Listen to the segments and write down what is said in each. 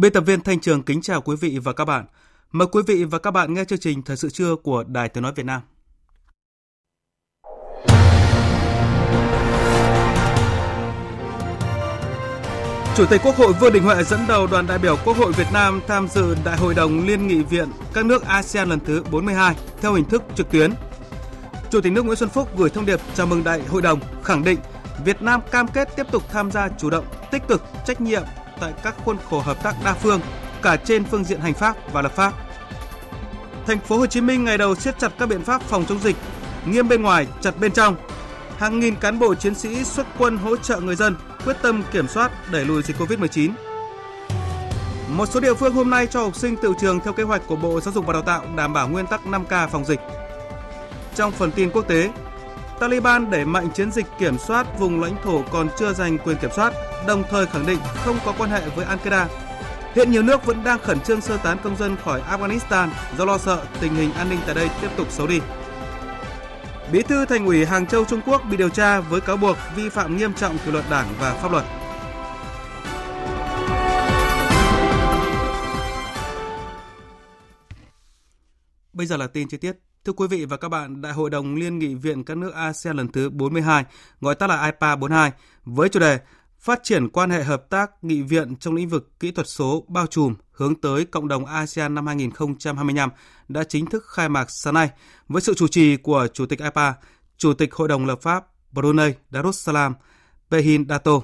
Biên tập viên Thanh Trường kính chào quý vị và các bạn. Mời quý vị và các bạn nghe chương trình Thời sự trưa của Đài Tiếng Nói Việt Nam. Chủ tịch Quốc hội Vương Đình Huệ dẫn đầu đoàn đại biểu Quốc hội Việt Nam tham dự Đại hội đồng Liên nghị viện các nước ASEAN lần thứ 42 theo hình thức trực tuyến. Chủ tịch nước Nguyễn Xuân Phúc gửi thông điệp chào mừng Đại hội đồng, khẳng định Việt Nam cam kết tiếp tục tham gia chủ động, tích cực, trách nhiệm tại các khuôn khổ hợp tác đa phương, cả trên phương diện hành pháp và lập pháp. Thành phố Hồ Chí Minh ngày đầu siết chặt các biện pháp phòng chống dịch, nghiêm bên ngoài, chặt bên trong. Hàng nghìn cán bộ chiến sĩ xuất quân hỗ trợ người dân, quyết tâm kiểm soát đẩy lùi dịch Covid-19. Một số địa phương hôm nay cho học sinh tự trường theo kế hoạch của Bộ Giáo dục và Đào tạo đảm bảo nguyên tắc 5K phòng dịch. Trong phần tin quốc tế, Taliban đẩy mạnh chiến dịch kiểm soát vùng lãnh thổ còn chưa giành quyền kiểm soát, đồng thời khẳng định không có quan hệ với Al-Qaeda. Hiện nhiều nước vẫn đang khẩn trương sơ tán công dân khỏi Afghanistan do lo sợ tình hình an ninh tại đây tiếp tục xấu đi. Bí thư Thành ủy Hàng Châu Trung Quốc bị điều tra với cáo buộc vi phạm nghiêm trọng kỷ luật Đảng và pháp luật. Bây giờ là tin chi tiết. Thưa quý vị và các bạn, Đại hội đồng Liên nghị viện các nước ASEAN lần thứ 42, gọi tắt là IPA 42, với chủ đề Phát triển quan hệ hợp tác nghị viện trong lĩnh vực kỹ thuật số bao trùm hướng tới cộng đồng ASEAN năm 2025 đã chính thức khai mạc sáng nay với sự chủ trì của Chủ tịch IPA, Chủ tịch Hội đồng lập pháp Brunei Darussalam Behin Dato.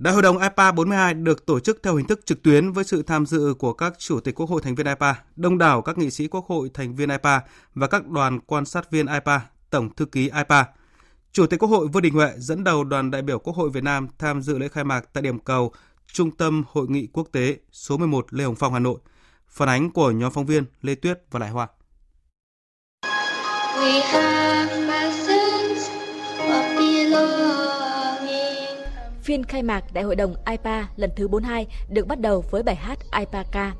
Đại hội đồng IPA 42 được tổ chức theo hình thức trực tuyến với sự tham dự của các chủ tịch quốc hội thành viên IPA, đông đảo các nghị sĩ quốc hội thành viên IPA và các đoàn quan sát viên IPA, tổng thư ký IPA. Chủ tịch Quốc hội Vương Đình Huệ dẫn đầu đoàn đại biểu Quốc hội Việt Nam tham dự lễ khai mạc tại điểm cầu Trung tâm Hội nghị Quốc tế số 11 Lê Hồng Phong, Hà Nội. Phản ánh của nhóm phóng viên Lê Tuyết và Lại Hoa. We have Phiên khai mạc Đại hội đồng IPA lần thứ 42 được bắt đầu với bài hát IPA ca.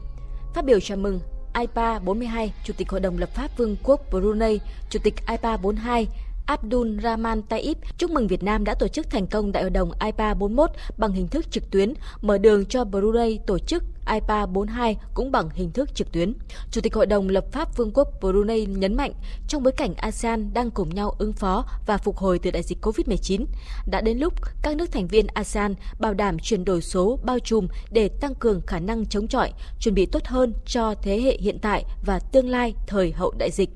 Phát biểu chào mừng IPA 42, Chủ tịch Hội đồng lập pháp Vương quốc Brunei, Chủ tịch IPA 42 Abdul Rahman Taib chúc mừng Việt Nam đã tổ chức thành công Đại hội đồng IPA 41 bằng hình thức trực tuyến, mở đường cho Brunei tổ chức IPA 42 cũng bằng hình thức trực tuyến. Chủ tịch Hội đồng lập pháp Vương quốc Brunei nhấn mạnh, trong bối cảnh ASEAN đang cùng nhau ứng phó và phục hồi từ đại dịch COVID-19, đã đến lúc các nước thành viên ASEAN bảo đảm chuyển đổi số bao trùm để tăng cường khả năng chống chọi, chuẩn bị tốt hơn cho thế hệ hiện tại và tương lai thời hậu đại dịch.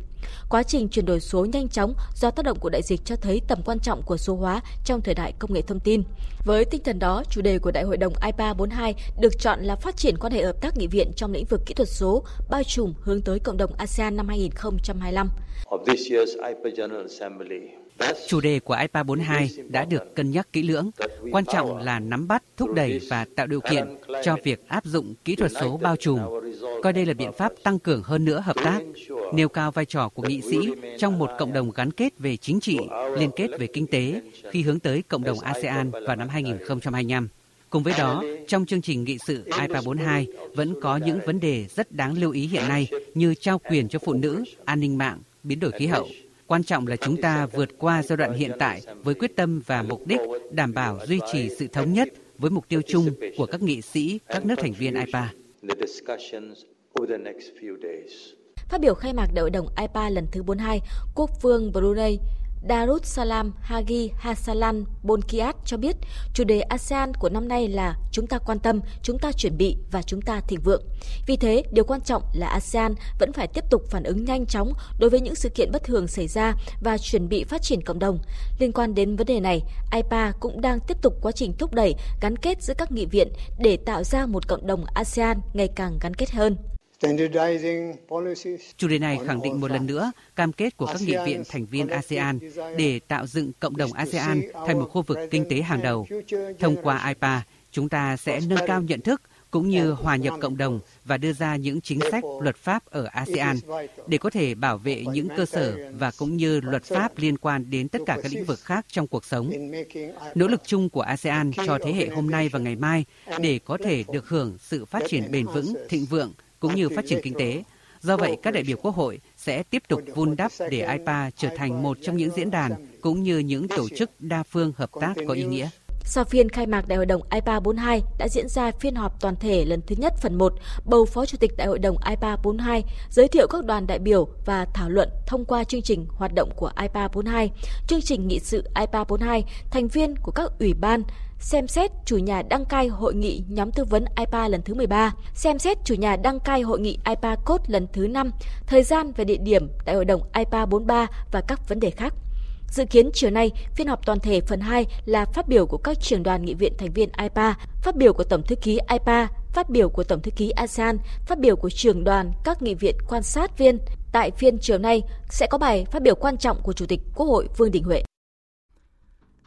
Quá trình chuyển đổi số nhanh chóng do tác động của đại dịch cho thấy tầm quan trọng của số hóa trong thời đại công nghệ thông tin. Với tinh thần đó, chủ đề của Đại hội đồng IPA 42 được chọn là phát triển quan hệ hợp tác nghị viện trong lĩnh vực kỹ thuật số, bao trùm hướng tới cộng đồng ASEAN năm 2025. Chủ đề của IPA 42 đã được cân nhắc kỹ lưỡng. Quan trọng là nắm bắt, thúc đẩy và tạo điều kiện cho việc áp dụng kỹ thuật số bao trùm. Coi đây là biện pháp tăng cường hơn nữa hợp tác, nêu cao vai trò của nghị sĩ trong một cộng đồng gắn kết về chính trị, liên kết về kinh tế khi hướng tới cộng đồng ASEAN vào năm 2025. Cùng với đó, trong chương trình nghị sự IPA 42 vẫn có những vấn đề rất đáng lưu ý hiện nay như trao quyền cho phụ nữ, an ninh mạng, biến đổi khí hậu. Quan trọng là chúng ta vượt qua giai đoạn hiện tại với quyết tâm và mục đích đảm bảo duy trì sự thống nhất với mục tiêu chung của các nghị sĩ các nước thành viên IPA. Phát biểu khai mạc đại hội đồng IPA lần thứ 42, Quốc vương Brunei Darussalam Hagi Hasalan Bonkiat cho biết chủ đề ASEAN của năm nay là chúng ta quan tâm, chúng ta chuẩn bị và chúng ta thịnh vượng. Vì thế, điều quan trọng là ASEAN vẫn phải tiếp tục phản ứng nhanh chóng đối với những sự kiện bất thường xảy ra và chuẩn bị phát triển cộng đồng. Liên quan đến vấn đề này, IPA cũng đang tiếp tục quá trình thúc đẩy gắn kết giữa các nghị viện để tạo ra một cộng đồng ASEAN ngày càng gắn kết hơn. Chủ đề này khẳng định một lần nữa cam kết của các nghị viện thành viên ASEAN để tạo dựng cộng đồng ASEAN thành một khu vực kinh tế hàng đầu. Thông qua IPA, chúng ta sẽ nâng cao nhận thức cũng như hòa nhập cộng đồng và đưa ra những chính sách luật pháp ở ASEAN để có thể bảo vệ những cơ sở và cũng như luật pháp liên quan đến tất cả các lĩnh vực khác trong cuộc sống. Nỗ lực chung của ASEAN cho thế hệ hôm nay và ngày mai để có thể được hưởng sự phát triển bền vững, thịnh vượng cũng như phát triển kinh tế. Do vậy, các đại biểu Quốc hội sẽ tiếp tục vun đắp để IPA trở thành một trong những diễn đàn cũng như những tổ chức đa phương hợp tác có ý nghĩa. Sau phiên khai mạc Đại hội đồng IPA 42 đã diễn ra phiên họp toàn thể lần thứ nhất phần 1, bầu Phó Chủ tịch Đại hội đồng IPA 42, giới thiệu các đoàn đại biểu và thảo luận thông qua chương trình hoạt động của IPA 42, chương trình nghị sự IPA 42, thành viên của các ủy ban, xem xét chủ nhà đăng cai hội nghị nhóm tư vấn IPA lần thứ 13, xem xét chủ nhà đăng cai hội nghị IPA Code lần thứ 5, thời gian và địa điểm Đại hội đồng IPA 43 và các vấn đề khác. Dự kiến chiều nay, phiên họp toàn thể phần 2 là phát biểu của các trưởng đoàn nghị viện thành viên IPA, phát biểu của Tổng thư ký IPA, phát biểu của Tổng thư ký ASEAN, phát biểu của trưởng đoàn các nghị viện quan sát viên. Tại phiên chiều nay sẽ có bài phát biểu quan trọng của Chủ tịch Quốc hội Vương Đình Huệ.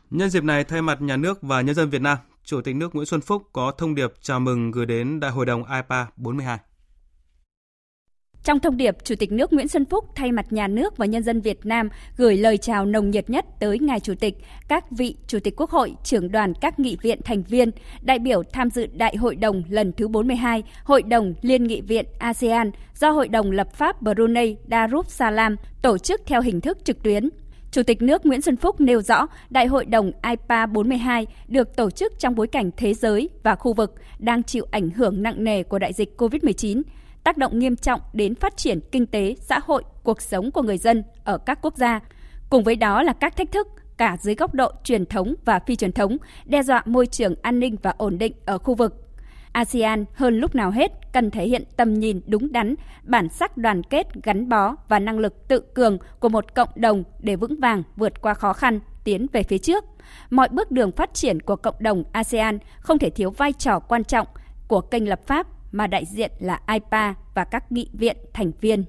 Nhân dịp này, thay mặt nhà nước và nhân dân Việt Nam, Chủ tịch nước Nguyễn Xuân Phúc có thông điệp chào mừng gửi đến Đại hội đồng IPA 42. Trong thông điệp, Chủ tịch nước Nguyễn Xuân Phúc thay mặt nhà nước và nhân dân Việt Nam gửi lời chào nồng nhiệt nhất tới ngài Chủ tịch, các vị Chủ tịch Quốc hội, trưởng đoàn các nghị viện thành viên, đại biểu tham dự Đại hội đồng lần thứ 42, Hội đồng Liên nghị viện ASEAN do Hội đồng lập pháp Brunei Darussalam tổ chức theo hình thức trực tuyến. Chủ tịch nước Nguyễn Xuân Phúc nêu rõ Đại hội đồng IPA 42 được tổ chức trong bối cảnh thế giới và khu vực đang chịu ảnh hưởng nặng nề của đại dịch COVID-19, tác động nghiêm trọng đến phát triển kinh tế, xã hội, cuộc sống của người dân ở các quốc gia. Cùng với đó là các thách thức cả dưới góc độ truyền thống và phi truyền thống, đe dọa môi trường an ninh và ổn định ở khu vực. ASEAN hơn lúc nào hết cần thể hiện tầm nhìn đúng đắn, bản sắc đoàn kết, gắn bó và năng lực tự cường của một cộng đồng để vững vàng vượt qua khó khăn, tiến về phía trước. Mọi bước đường phát triển của cộng đồng ASEAN không thể thiếu vai trò quan trọng của kênh lập pháp mà đại diện là IPA và các nghị viện thành viên.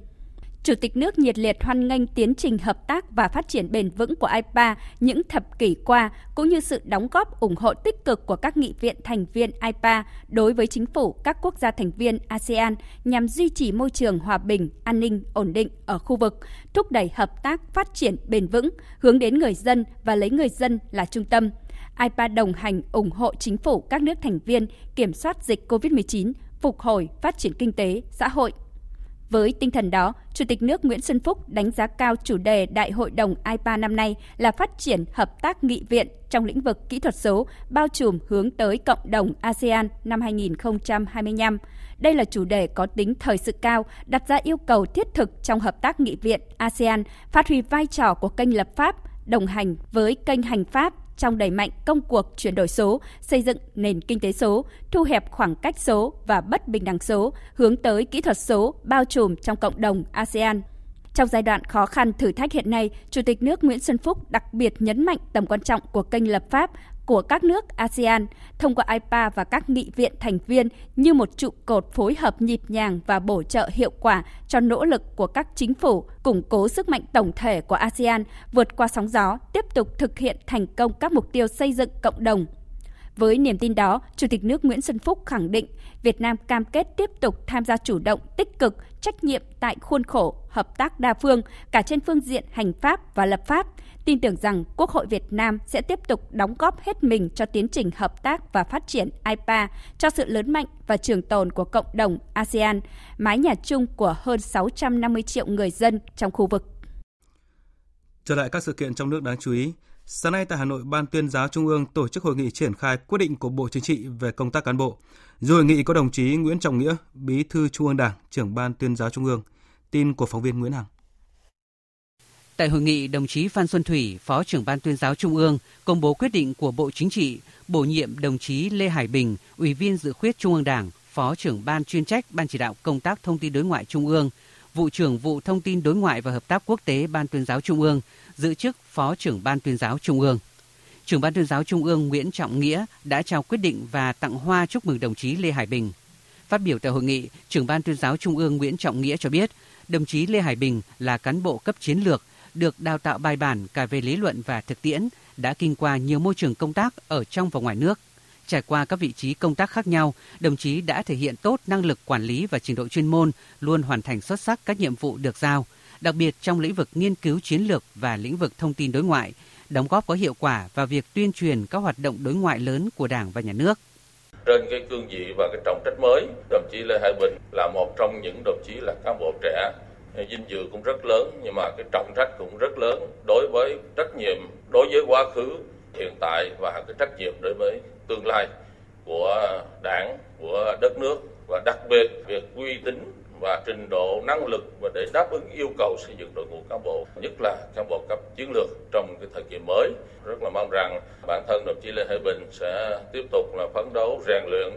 Chủ tịch nước nhiệt liệt hoan nghênh tiến trình hợp tác và phát triển bền vững của IPA những thập kỷ qua, cũng như sự đóng góp ủng hộ tích cực của các nghị viện thành viên IPA đối với chính phủ các quốc gia thành viên ASEAN nhằm duy trì môi trường hòa bình, an ninh, ổn định ở khu vực, thúc đẩy hợp tác phát triển bền vững, hướng đến người dân và lấy người dân là trung tâm. IPA đồng hành ủng hộ chính phủ các nước thành viên kiểm soát dịch COVID-19, phục hồi, phát triển kinh tế, xã hội với tinh thần đó, Chủ tịch nước Nguyễn Xuân Phúc đánh giá cao chủ đề Đại hội đồng IPA năm nay là phát triển hợp tác nghị viện trong lĩnh vực kỹ thuật số, bao trùm hướng tới cộng đồng ASEAN năm 2025. Đây là chủ đề có tính thời sự cao, đặt ra yêu cầu thiết thực trong hợp tác nghị viện ASEAN, phát huy vai trò của kênh lập pháp, đồng hành với kênh hành pháp trong đẩy mạnh công cuộc chuyển đổi số, xây dựng nền kinh tế số, thu hẹp khoảng cách số và bất bình đẳng số, hướng tới kỹ thuật số bao trùm trong cộng đồng ASEAN. Trong giai đoạn khó khăn thử thách hiện nay, Chủ tịch nước Nguyễn Xuân Phúc đặc biệt nhấn mạnh tầm quan trọng của kênh lập pháp của các nước ASEAN thông qua IPA và các nghị viện thành viên như một trụ cột phối hợp nhịp nhàng và bổ trợ hiệu quả cho nỗ lực của các chính phủ củng cố sức mạnh tổng thể của ASEAN vượt qua sóng gió, tiếp tục thực hiện thành công các mục tiêu xây dựng cộng đồng với niềm tin đó, Chủ tịch nước Nguyễn Xuân Phúc khẳng định Việt Nam cam kết tiếp tục tham gia chủ động, tích cực, trách nhiệm tại khuôn khổ hợp tác đa phương cả trên phương diện hành pháp và lập pháp, tin tưởng rằng Quốc hội Việt Nam sẽ tiếp tục đóng góp hết mình cho tiến trình hợp tác và phát triển IPA, cho sự lớn mạnh và trường tồn của cộng đồng ASEAN, mái nhà chung của hơn 650 triệu người dân trong khu vực. Trở lại các sự kiện trong nước đáng chú ý, Sáng nay tại Hà Nội, Ban tuyên giáo Trung ương tổ chức hội nghị triển khai quyết định của Bộ Chính trị về công tác cán bộ. Dự hội nghị có đồng chí Nguyễn Trọng Nghĩa, Bí thư Trung ương Đảng, trưởng Ban tuyên giáo Trung ương. Tin của phóng viên Nguyễn Hằng. Tại hội nghị, đồng chí Phan Xuân Thủy, Phó trưởng Ban tuyên giáo Trung ương, công bố quyết định của Bộ Chính trị bổ nhiệm đồng chí Lê Hải Bình, Ủy viên dự khuyết Trung ương Đảng, Phó trưởng Ban chuyên trách Ban chỉ đạo công tác thông tin đối ngoại Trung ương, vụ trưởng vụ thông tin đối ngoại và hợp tác quốc tế Ban tuyên giáo Trung ương, giữ chức Phó trưởng Ban tuyên giáo Trung ương. Trưởng Ban tuyên giáo Trung ương Nguyễn Trọng Nghĩa đã trao quyết định và tặng hoa chúc mừng đồng chí Lê Hải Bình. Phát biểu tại hội nghị, trưởng Ban tuyên giáo Trung ương Nguyễn Trọng Nghĩa cho biết, đồng chí Lê Hải Bình là cán bộ cấp chiến lược, được đào tạo bài bản cả về lý luận và thực tiễn, đã kinh qua nhiều môi trường công tác ở trong và ngoài nước. Trải qua các vị trí công tác khác nhau, đồng chí đã thể hiện tốt năng lực quản lý và trình độ chuyên môn, luôn hoàn thành xuất sắc các nhiệm vụ được giao, đặc biệt trong lĩnh vực nghiên cứu chiến lược và lĩnh vực thông tin đối ngoại, đóng góp có hiệu quả vào việc tuyên truyền các hoạt động đối ngoại lớn của Đảng và Nhà nước. Trên cái cương vị và cái trọng trách mới, đồng chí Lê Hải Bình là một trong những đồng chí là cán bộ trẻ dinh dự cũng rất lớn nhưng mà cái trọng trách cũng rất lớn đối với trách nhiệm đối với quá khứ hiện tại và cái trách nhiệm đối với tương lai của đảng, của đất nước và đặc biệt việc uy tín và trình độ năng lực và để đáp ứng yêu cầu xây dựng đội ngũ cán bộ, nhất là cán bộ cấp chiến lược trong cái thời kỳ mới. Rất là mong rằng bản thân đồng chí Lê Hải Bình sẽ tiếp tục là phấn đấu rèn luyện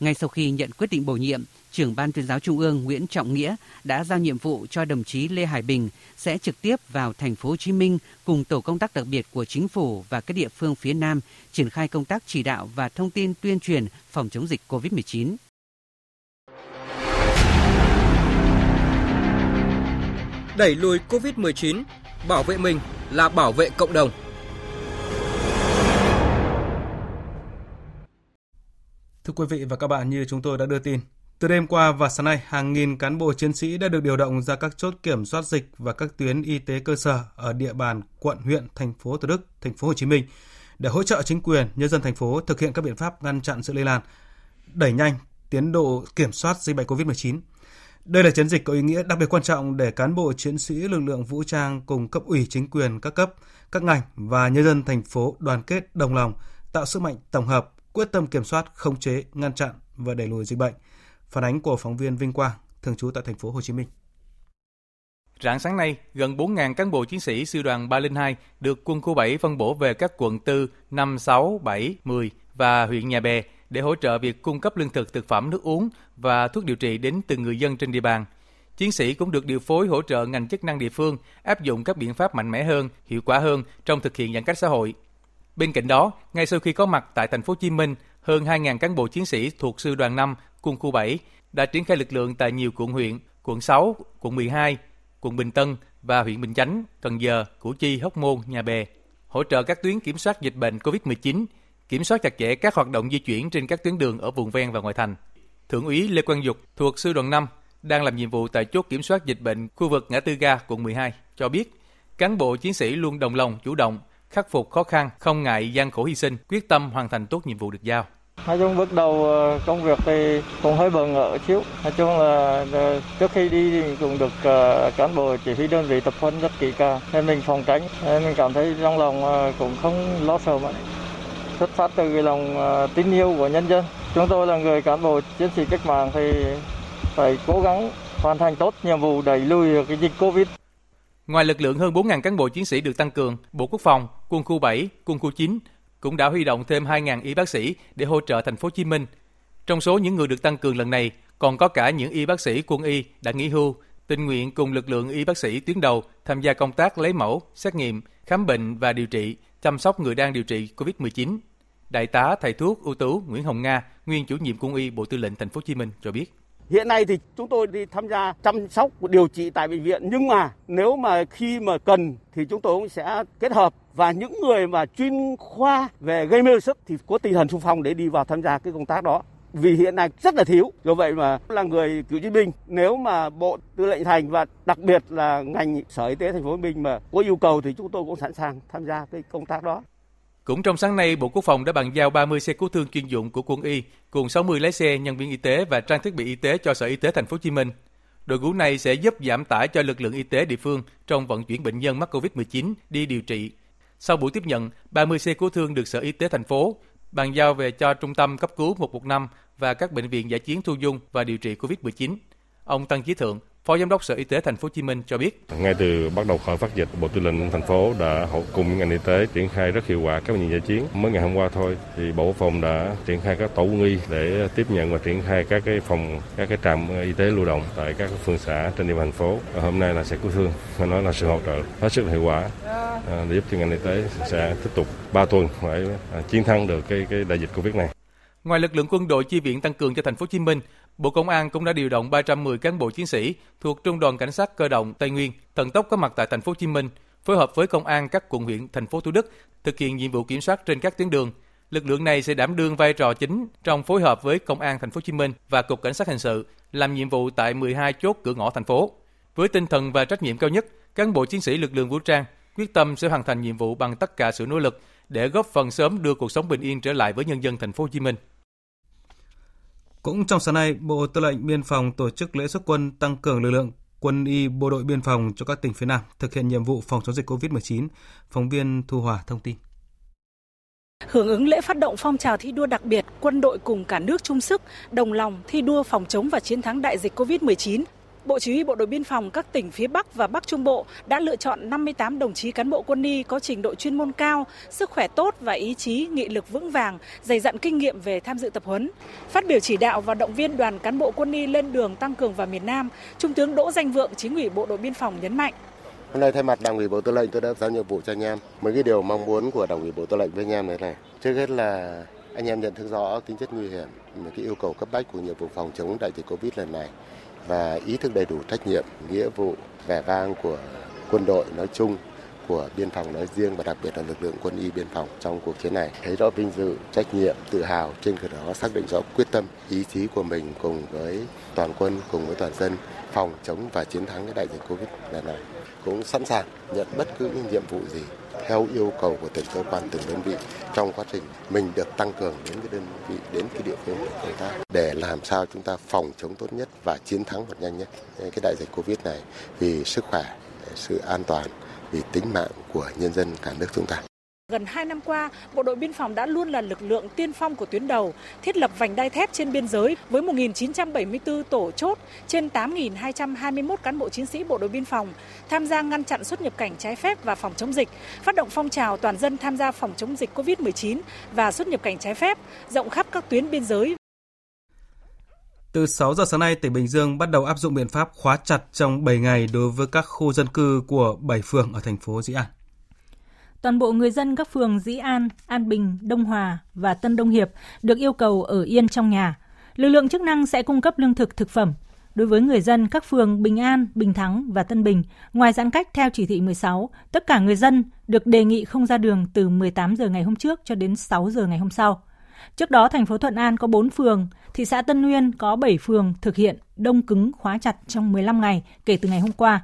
ngay sau khi nhận quyết định bổ nhiệm, trưởng Ban tuyên giáo Trung ương Nguyễn Trọng Nghĩa đã giao nhiệm vụ cho đồng chí Lê Hải Bình sẽ trực tiếp vào thành phố Hồ Chí Minh cùng tổ công tác đặc biệt của chính phủ và các địa phương phía Nam triển khai công tác chỉ đạo và thông tin tuyên truyền phòng chống dịch COVID-19. Đẩy lùi COVID-19, bảo vệ mình là bảo vệ cộng đồng. Thưa quý vị và các bạn, như chúng tôi đã đưa tin, từ đêm qua và sáng nay, hàng nghìn cán bộ chiến sĩ đã được điều động ra các chốt kiểm soát dịch và các tuyến y tế cơ sở ở địa bàn quận, huyện, thành phố Thủ Đức, thành phố Hồ Chí Minh để hỗ trợ chính quyền, nhân dân thành phố thực hiện các biện pháp ngăn chặn sự lây lan, đẩy nhanh tiến độ kiểm soát dịch bệnh COVID-19. Đây là chiến dịch có ý nghĩa đặc biệt quan trọng để cán bộ chiến sĩ lực lượng vũ trang cùng cấp ủy chính quyền các cấp, các ngành và nhân dân thành phố đoàn kết đồng lòng, tạo sức mạnh tổng hợp, quyết tâm kiểm soát, khống chế, ngăn chặn và đẩy lùi dịch bệnh. Phản ánh của phóng viên Vinh Quang, thường trú tại thành phố Hồ Chí Minh. Rạng sáng nay, gần 4.000 cán bộ chiến sĩ sư đoàn 302 được quân khu 7 phân bổ về các quận 4, 5, 6, 7, 10 và huyện Nhà Bè để hỗ trợ việc cung cấp lương thực, thực phẩm, nước uống và thuốc điều trị đến từng người dân trên địa bàn. Chiến sĩ cũng được điều phối hỗ trợ ngành chức năng địa phương áp dụng các biện pháp mạnh mẽ hơn, hiệu quả hơn trong thực hiện giãn cách xã hội. Bên cạnh đó, ngay sau khi có mặt tại thành phố Hồ Chí Minh, hơn 2.000 cán bộ chiến sĩ thuộc sư đoàn 5, quân khu 7 đã triển khai lực lượng tại nhiều quận huyện, quận 6, quận 12, quận Bình Tân và huyện Bình Chánh, Cần Giờ, Củ Chi, Hóc Môn, Nhà Bè, hỗ trợ các tuyến kiểm soát dịch bệnh COVID-19, kiểm soát chặt chẽ các hoạt động di chuyển trên các tuyến đường ở vùng ven và ngoại thành. Thượng úy Lê Quang Dục thuộc sư đoàn 5 đang làm nhiệm vụ tại chốt kiểm soát dịch bệnh khu vực ngã tư ga quận 12 cho biết cán bộ chiến sĩ luôn đồng lòng chủ động khắc phục khó khăn, không ngại gian khổ hy sinh, quyết tâm hoàn thành tốt nhiệm vụ được giao. Nói chung bước đầu ờ, công việc thì cũng hơi bỡ ngỡ xíu. Nói chung là ờ, trước khi đi thì cũng được ờ, cán bộ chỉ huy đơn vị tập huấn rất kỹ càng nên mình phòng tránh. Nên mình cảm thấy trong lòng cũng không lo sợ mà. Xuất phát từ cái lòng tin yêu của nhân dân. Chúng tôi là người cán bộ chiến sĩ cách mạng thì phải cố gắng hoàn thành tốt nhiệm vụ đẩy lùi cái dịch Covid. Ngoài lực lượng hơn 4.000 cán bộ chiến sĩ được tăng cường, Bộ Quốc phòng, Quân khu 7, Quân khu 9 cũng đã huy động thêm 2.000 y bác sĩ để hỗ trợ thành phố Hồ Chí Minh. Trong số những người được tăng cường lần này, còn có cả những y bác sĩ quân y đã nghỉ hưu, tình nguyện cùng lực lượng y bác sĩ tuyến đầu tham gia công tác lấy mẫu, xét nghiệm, khám bệnh và điều trị, chăm sóc người đang điều trị COVID-19. Đại tá thầy thuốc ưu tú Nguyễn Hồng Nga, nguyên chủ nhiệm quân y Bộ Tư lệnh Thành phố Hồ Chí Minh cho biết. Hiện nay thì chúng tôi đi tham gia chăm sóc, điều trị tại bệnh viện. Nhưng mà nếu mà khi mà cần thì chúng tôi cũng sẽ kết hợp. Và những người mà chuyên khoa về gây mê sức thì có tinh thần xung phong để đi vào tham gia cái công tác đó. Vì hiện nay rất là thiếu. Do vậy mà là người cựu chiến binh, nếu mà bộ tư lệnh thành và đặc biệt là ngành sở y tế thành phố hồ chí minh mà có yêu cầu thì chúng tôi cũng sẵn sàng tham gia cái công tác đó cũng trong sáng nay, Bộ Quốc phòng đã bàn giao 30 xe cứu thương chuyên dụng của quân y cùng 60 lái xe, nhân viên y tế và trang thiết bị y tế cho Sở Y tế Thành phố Hồ Chí Minh. Đội ngũ này sẽ giúp giảm tải cho lực lượng y tế địa phương trong vận chuyển bệnh nhân mắc COVID-19 đi điều trị. Sau buổi tiếp nhận, 30 xe cứu thương được Sở Y tế thành phố bàn giao về cho Trung tâm cấp cứu 115 và các bệnh viện giải chiến thu dung và điều trị COVID-19. Ông Tăng Chí Thượng, Phó Giám đốc Sở Y tế Thành phố Hồ Chí Minh cho biết. Ngay từ bắt đầu khởi phát dịch, Bộ Tư lệnh thành phố đã hỗ cùng ngành y tế triển khai rất hiệu quả các bệnh viện giải chiến. Mới ngày hôm qua thôi thì Bộ Quốc phòng đã triển khai các tổ nghi để tiếp nhận và triển khai các cái phòng các cái trạm y tế lưu động tại các phường xã trên địa bàn thành phố. Và hôm nay là sẽ cứu thương, phải nói là sự hỗ trợ hết sức hiệu quả à, để giúp cho ngành y tế sẽ tiếp tục 3 tuần phải à, chiến thắng được cái cái đại dịch Covid này. Ngoài lực lượng quân đội chi viện tăng cường cho thành phố Hồ Chí Minh, Bộ Công an cũng đã điều động 310 cán bộ chiến sĩ thuộc Trung đoàn Cảnh sát cơ động Tây Nguyên thần tốc có mặt tại thành phố Hồ Chí Minh, phối hợp với công an các quận huyện thành phố Thủ Đức thực hiện nhiệm vụ kiểm soát trên các tuyến đường. Lực lượng này sẽ đảm đương vai trò chính trong phối hợp với công an thành phố Hồ Chí Minh và cục cảnh sát hình sự làm nhiệm vụ tại 12 chốt cửa ngõ thành phố. Với tinh thần và trách nhiệm cao nhất, cán bộ chiến sĩ lực lượng vũ trang quyết tâm sẽ hoàn thành nhiệm vụ bằng tất cả sự nỗ lực để góp phần sớm đưa cuộc sống bình yên trở lại với nhân dân thành phố Hồ Chí Minh. Cũng trong sáng nay, Bộ Tư lệnh Biên phòng tổ chức lễ xuất quân tăng cường lực lượng quân y bộ đội biên phòng cho các tỉnh phía Nam thực hiện nhiệm vụ phòng chống dịch COVID-19. Phóng viên Thu Hòa thông tin. Hưởng ứng lễ phát động phong trào thi đua đặc biệt, quân đội cùng cả nước chung sức, đồng lòng thi đua phòng chống và chiến thắng đại dịch COVID-19, Bộ Chỉ huy Bộ đội Biên phòng các tỉnh phía Bắc và Bắc Trung Bộ đã lựa chọn 58 đồng chí cán bộ quân y có trình độ chuyên môn cao, sức khỏe tốt và ý chí, nghị lực vững vàng, dày dặn kinh nghiệm về tham dự tập huấn. Phát biểu chỉ đạo và động viên đoàn cán bộ quân y lên đường tăng cường vào miền Nam, Trung tướng Đỗ Danh Vượng, Chính ủy Bộ đội Biên phòng nhấn mạnh. Hôm nay thay mặt Đảng ủy Bộ Tư lệnh tôi đã giao nhiệm vụ cho anh em. Mấy cái điều mong muốn của Đảng ủy Bộ Tư lệnh với anh em này này. Trước hết là anh em nhận thức rõ tính chất nguy hiểm, cái yêu cầu cấp bách của nhiệm vụ phòng chống đại dịch Covid lần này và ý thức đầy đủ trách nhiệm, nghĩa vụ, vẻ vang của quân đội nói chung, của biên phòng nói riêng và đặc biệt là lực lượng quân y biên phòng trong cuộc chiến này thấy rõ vinh dự, trách nhiệm, tự hào trên cơ đó xác định rõ quyết tâm, ý chí của mình cùng với toàn quân, cùng với toàn dân phòng chống và chiến thắng cái đại dịch Covid lần này. Cũng sẵn sàng nhận bất cứ những nhiệm vụ gì theo yêu cầu của từng cơ quan, từng đơn vị trong quá trình mình được tăng cường đến cái đơn vị, đến cái địa phương của công tác, để làm sao chúng ta phòng chống tốt nhất và chiến thắng một nhanh nhất cái đại dịch covid này vì sức khỏe, sự an toàn, vì tính mạng của nhân dân cả nước chúng ta. Gần 2 năm qua, Bộ đội Biên phòng đã luôn là lực lượng tiên phong của tuyến đầu, thiết lập vành đai thép trên biên giới với 1.974 tổ chốt, trên 8.221 cán bộ chiến sĩ Bộ đội Biên phòng tham gia ngăn chặn xuất nhập cảnh trái phép và phòng chống dịch, phát động phong trào toàn dân tham gia phòng chống dịch COVID-19 và xuất nhập cảnh trái phép, rộng khắp các tuyến biên giới từ 6 giờ sáng nay, tỉnh Bình Dương bắt đầu áp dụng biện pháp khóa chặt trong 7 ngày đối với các khu dân cư của 7 phường ở thành phố Dĩ An. Toàn bộ người dân các phường Dĩ An, An Bình, Đông Hòa và Tân Đông Hiệp được yêu cầu ở yên trong nhà. Lực lượng chức năng sẽ cung cấp lương thực thực phẩm. Đối với người dân các phường Bình An, Bình Thắng và Tân Bình, ngoài giãn cách theo chỉ thị 16, tất cả người dân được đề nghị không ra đường từ 18 giờ ngày hôm trước cho đến 6 giờ ngày hôm sau. Trước đó, thành phố Thuận An có 4 phường, thị xã Tân Nguyên có 7 phường thực hiện đông cứng khóa chặt trong 15 ngày kể từ ngày hôm qua.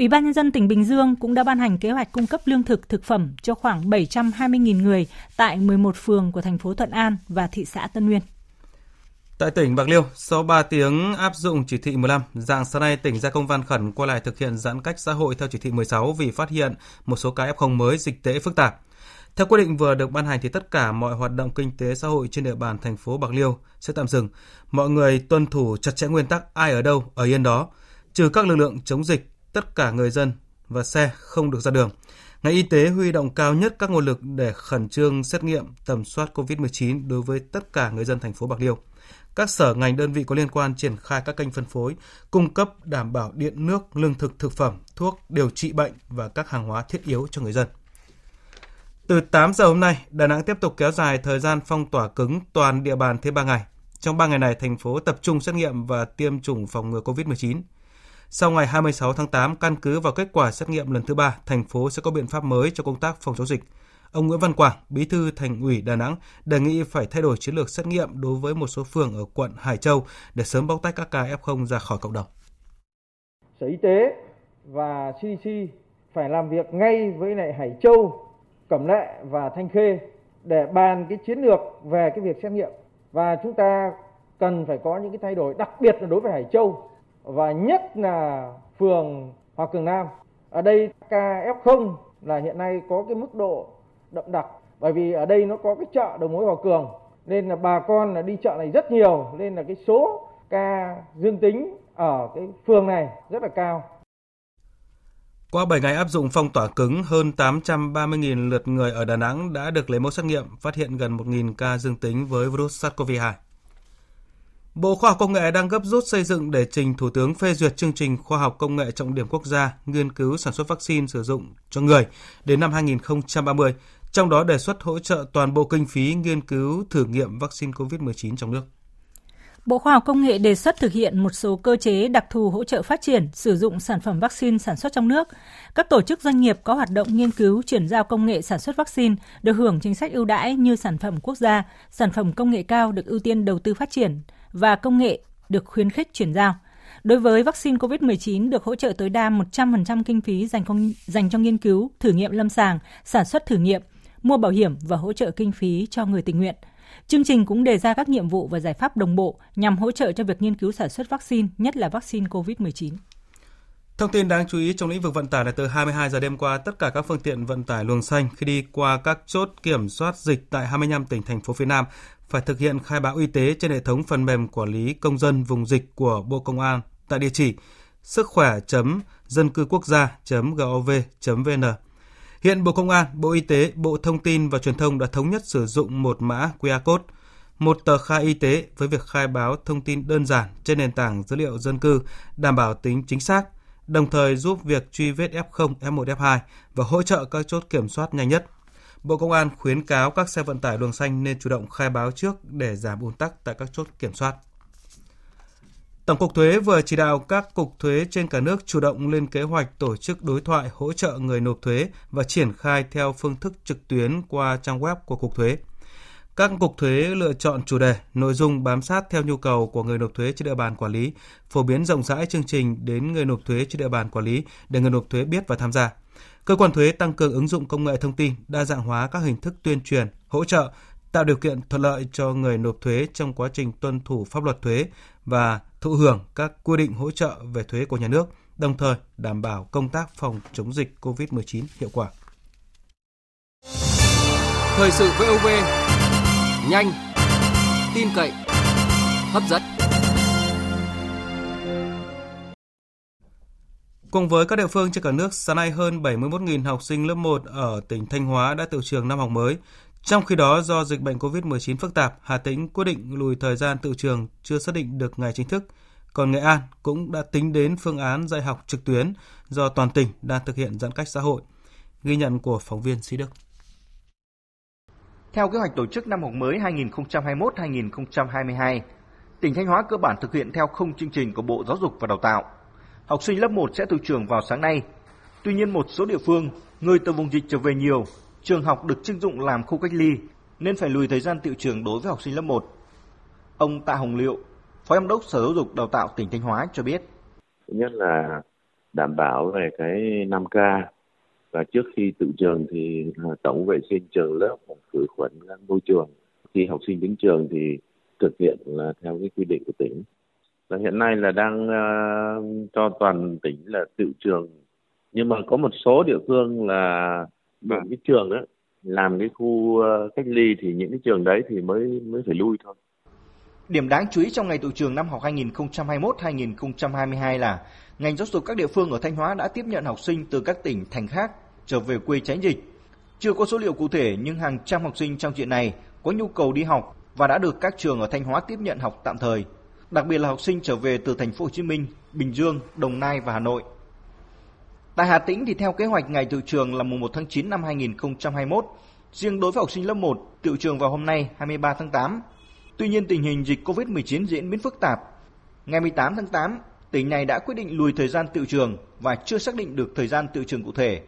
Ủy ban Nhân dân tỉnh Bình Dương cũng đã ban hành kế hoạch cung cấp lương thực thực phẩm cho khoảng 720.000 người tại 11 phường của thành phố Thuận An và thị xã Tân Nguyên. Tại tỉnh Bạc Liêu, sau 3 tiếng áp dụng chỉ thị 15, dạng sáng nay tỉnh ra công văn khẩn quay lại thực hiện giãn cách xã hội theo chỉ thị 16 vì phát hiện một số ca F0 mới dịch tễ phức tạp. Theo quyết định vừa được ban hành thì tất cả mọi hoạt động kinh tế xã hội trên địa bàn thành phố Bạc Liêu sẽ tạm dừng. Mọi người tuân thủ chặt chẽ nguyên tắc ai ở đâu ở yên đó, trừ các lực lượng chống dịch, tất cả người dân và xe không được ra đường. Ngành y tế huy động cao nhất các nguồn lực để khẩn trương xét nghiệm tầm soát COVID-19 đối với tất cả người dân thành phố Bạc Liêu. Các sở ngành đơn vị có liên quan triển khai các kênh phân phối, cung cấp đảm bảo điện nước, lương thực, thực phẩm, thuốc, điều trị bệnh và các hàng hóa thiết yếu cho người dân. Từ 8 giờ hôm nay, Đà Nẵng tiếp tục kéo dài thời gian phong tỏa cứng toàn địa bàn thêm 3 ngày. Trong 3 ngày này, thành phố tập trung xét nghiệm và tiêm chủng phòng ngừa COVID-19. Sau ngày 26 tháng 8, căn cứ vào kết quả xét nghiệm lần thứ ba, thành phố sẽ có biện pháp mới cho công tác phòng chống dịch. Ông Nguyễn Văn Quảng, Bí thư Thành ủy Đà Nẵng đề nghị phải thay đổi chiến lược xét nghiệm đối với một số phường ở quận Hải Châu để sớm bóc tách các ca F0 ra khỏi cộng đồng. Sở Y tế và CDC phải làm việc ngay với lại Hải Châu Cẩm Lệ và Thanh Khê để bàn cái chiến lược về cái việc xét nghiệm và chúng ta cần phải có những cái thay đổi đặc biệt là đối với Hải Châu và nhất là phường Hòa Cường Nam. Ở đây ca F0 là hiện nay có cái mức độ đậm đặc bởi vì ở đây nó có cái chợ đầu mối Hòa Cường nên là bà con là đi chợ này rất nhiều nên là cái số ca dương tính ở cái phường này rất là cao. Qua 7 ngày áp dụng phong tỏa cứng, hơn 830.000 lượt người ở Đà Nẵng đã được lấy mẫu xét nghiệm, phát hiện gần 1.000 ca dương tính với virus SARS-CoV-2. Bộ Khoa học Công nghệ đang gấp rút xây dựng để trình Thủ tướng phê duyệt chương trình khoa học công nghệ trọng điểm quốc gia nghiên cứu sản xuất vaccine sử dụng cho người đến năm 2030, trong đó đề xuất hỗ trợ toàn bộ kinh phí nghiên cứu thử nghiệm vaccine COVID-19 trong nước. Bộ Khoa học Công nghệ đề xuất thực hiện một số cơ chế đặc thù hỗ trợ phát triển sử dụng sản phẩm vaccine sản xuất trong nước. Các tổ chức doanh nghiệp có hoạt động nghiên cứu chuyển giao công nghệ sản xuất vaccine được hưởng chính sách ưu đãi như sản phẩm quốc gia, sản phẩm công nghệ cao được ưu tiên đầu tư phát triển và công nghệ được khuyến khích chuyển giao. Đối với vaccine COVID-19 được hỗ trợ tối đa 100% kinh phí dành, công, dành cho nghiên cứu, thử nghiệm lâm sàng, sản xuất thử nghiệm, mua bảo hiểm và hỗ trợ kinh phí cho người tình nguyện – Chương trình cũng đề ra các nhiệm vụ và giải pháp đồng bộ nhằm hỗ trợ cho việc nghiên cứu sản xuất vaccine, nhất là vaccine COVID-19. Thông tin đáng chú ý trong lĩnh vực vận tải là từ 22 giờ đêm qua, tất cả các phương tiện vận tải luồng xanh khi đi qua các chốt kiểm soát dịch tại 25 tỉnh thành phố phía Nam phải thực hiện khai báo y tế trên hệ thống phần mềm quản lý công dân vùng dịch của Bộ Công an tại địa chỉ sức khỏe.dân cư quốc gia.gov.vn Hiện Bộ Công an, Bộ Y tế, Bộ Thông tin và Truyền thông đã thống nhất sử dụng một mã QR code, một tờ khai y tế với việc khai báo thông tin đơn giản trên nền tảng dữ liệu dân cư, đảm bảo tính chính xác, đồng thời giúp việc truy vết F0, F1, F2 và hỗ trợ các chốt kiểm soát nhanh nhất. Bộ Công an khuyến cáo các xe vận tải luồng xanh nên chủ động khai báo trước để giảm ùn tắc tại các chốt kiểm soát. Tổng cục Thuế vừa chỉ đạo các cục thuế trên cả nước chủ động lên kế hoạch tổ chức đối thoại hỗ trợ người nộp thuế và triển khai theo phương thức trực tuyến qua trang web của cục thuế. Các cục thuế lựa chọn chủ đề, nội dung bám sát theo nhu cầu của người nộp thuế trên địa bàn quản lý, phổ biến rộng rãi chương trình đến người nộp thuế trên địa bàn quản lý để người nộp thuế biết và tham gia. Cơ quan thuế tăng cường ứng dụng công nghệ thông tin, đa dạng hóa các hình thức tuyên truyền, hỗ trợ, tạo điều kiện thuận lợi cho người nộp thuế trong quá trình tuân thủ pháp luật thuế và thụ hưởng các quy định hỗ trợ về thuế của nhà nước, đồng thời đảm bảo công tác phòng chống dịch COVID-19 hiệu quả. Thời sự VOV nhanh, tin cậy, hấp dẫn. Cùng với các địa phương trên cả nước, sáng nay hơn 71.000 học sinh lớp 1 ở tỉnh Thanh Hóa đã tự trường năm học mới. Trong khi đó, do dịch bệnh COVID-19 phức tạp, Hà Tĩnh quyết định lùi thời gian tự trường chưa xác định được ngày chính thức. Còn Nghệ An cũng đã tính đến phương án dạy học trực tuyến do toàn tỉnh đang thực hiện giãn cách xã hội. Ghi nhận của phóng viên Sĩ Đức. Theo kế hoạch tổ chức năm học mới 2021-2022, tỉnh Thanh Hóa cơ bản thực hiện theo khung chương trình của Bộ Giáo dục và Đào tạo. Học sinh lớp 1 sẽ tự trường vào sáng nay. Tuy nhiên một số địa phương, người từ vùng dịch trở về nhiều trường học được trưng dụng làm khu cách ly nên phải lùi thời gian tiệu trường đối với học sinh lớp 1. Ông Tạ Hồng Liệu, Phó Giám đốc Sở Giáo dục Đào tạo tỉnh Thanh Hóa cho biết. Thứ nhất là đảm bảo về cái 5K và trước khi tự trường thì tổng vệ sinh trường lớp khử khuẩn môi trường. Khi học sinh đến trường thì thực hiện là theo cái quy định của tỉnh. Và hiện nay là đang uh, cho toàn tỉnh là tự trường nhưng mà có một số địa phương là những vâng. cái trường đó làm cái khu ờ, cách ly thì những cái trường đấy thì mới mới phải lui thôi. Điểm đáng chú ý trong ngày tự trường năm học 2021-2022 là ngành giáo dục các địa phương ở Thanh Hóa đã tiếp nhận học sinh từ các tỉnh thành khác trở về quê tránh dịch. Chưa có số liệu cụ thể nhưng hàng trăm học sinh trong diện này có nhu cầu đi học và đã được các trường ở Thanh Hóa tiếp nhận học tạm thời. Đặc biệt là học sinh trở về từ thành phố Hồ Chí Minh, Bình Dương, Đồng Nai và Hà Nội. Tại Hà Tĩnh thì theo kế hoạch ngày tự trường là mùng 1 tháng 9 năm 2021, riêng đối với học sinh lớp 1 tự trường vào hôm nay 23 tháng 8. Tuy nhiên tình hình dịch COVID-19 diễn biến phức tạp. Ngày 18 tháng 8, tỉnh này đã quyết định lùi thời gian tự trường và chưa xác định được thời gian tự trường cụ thể.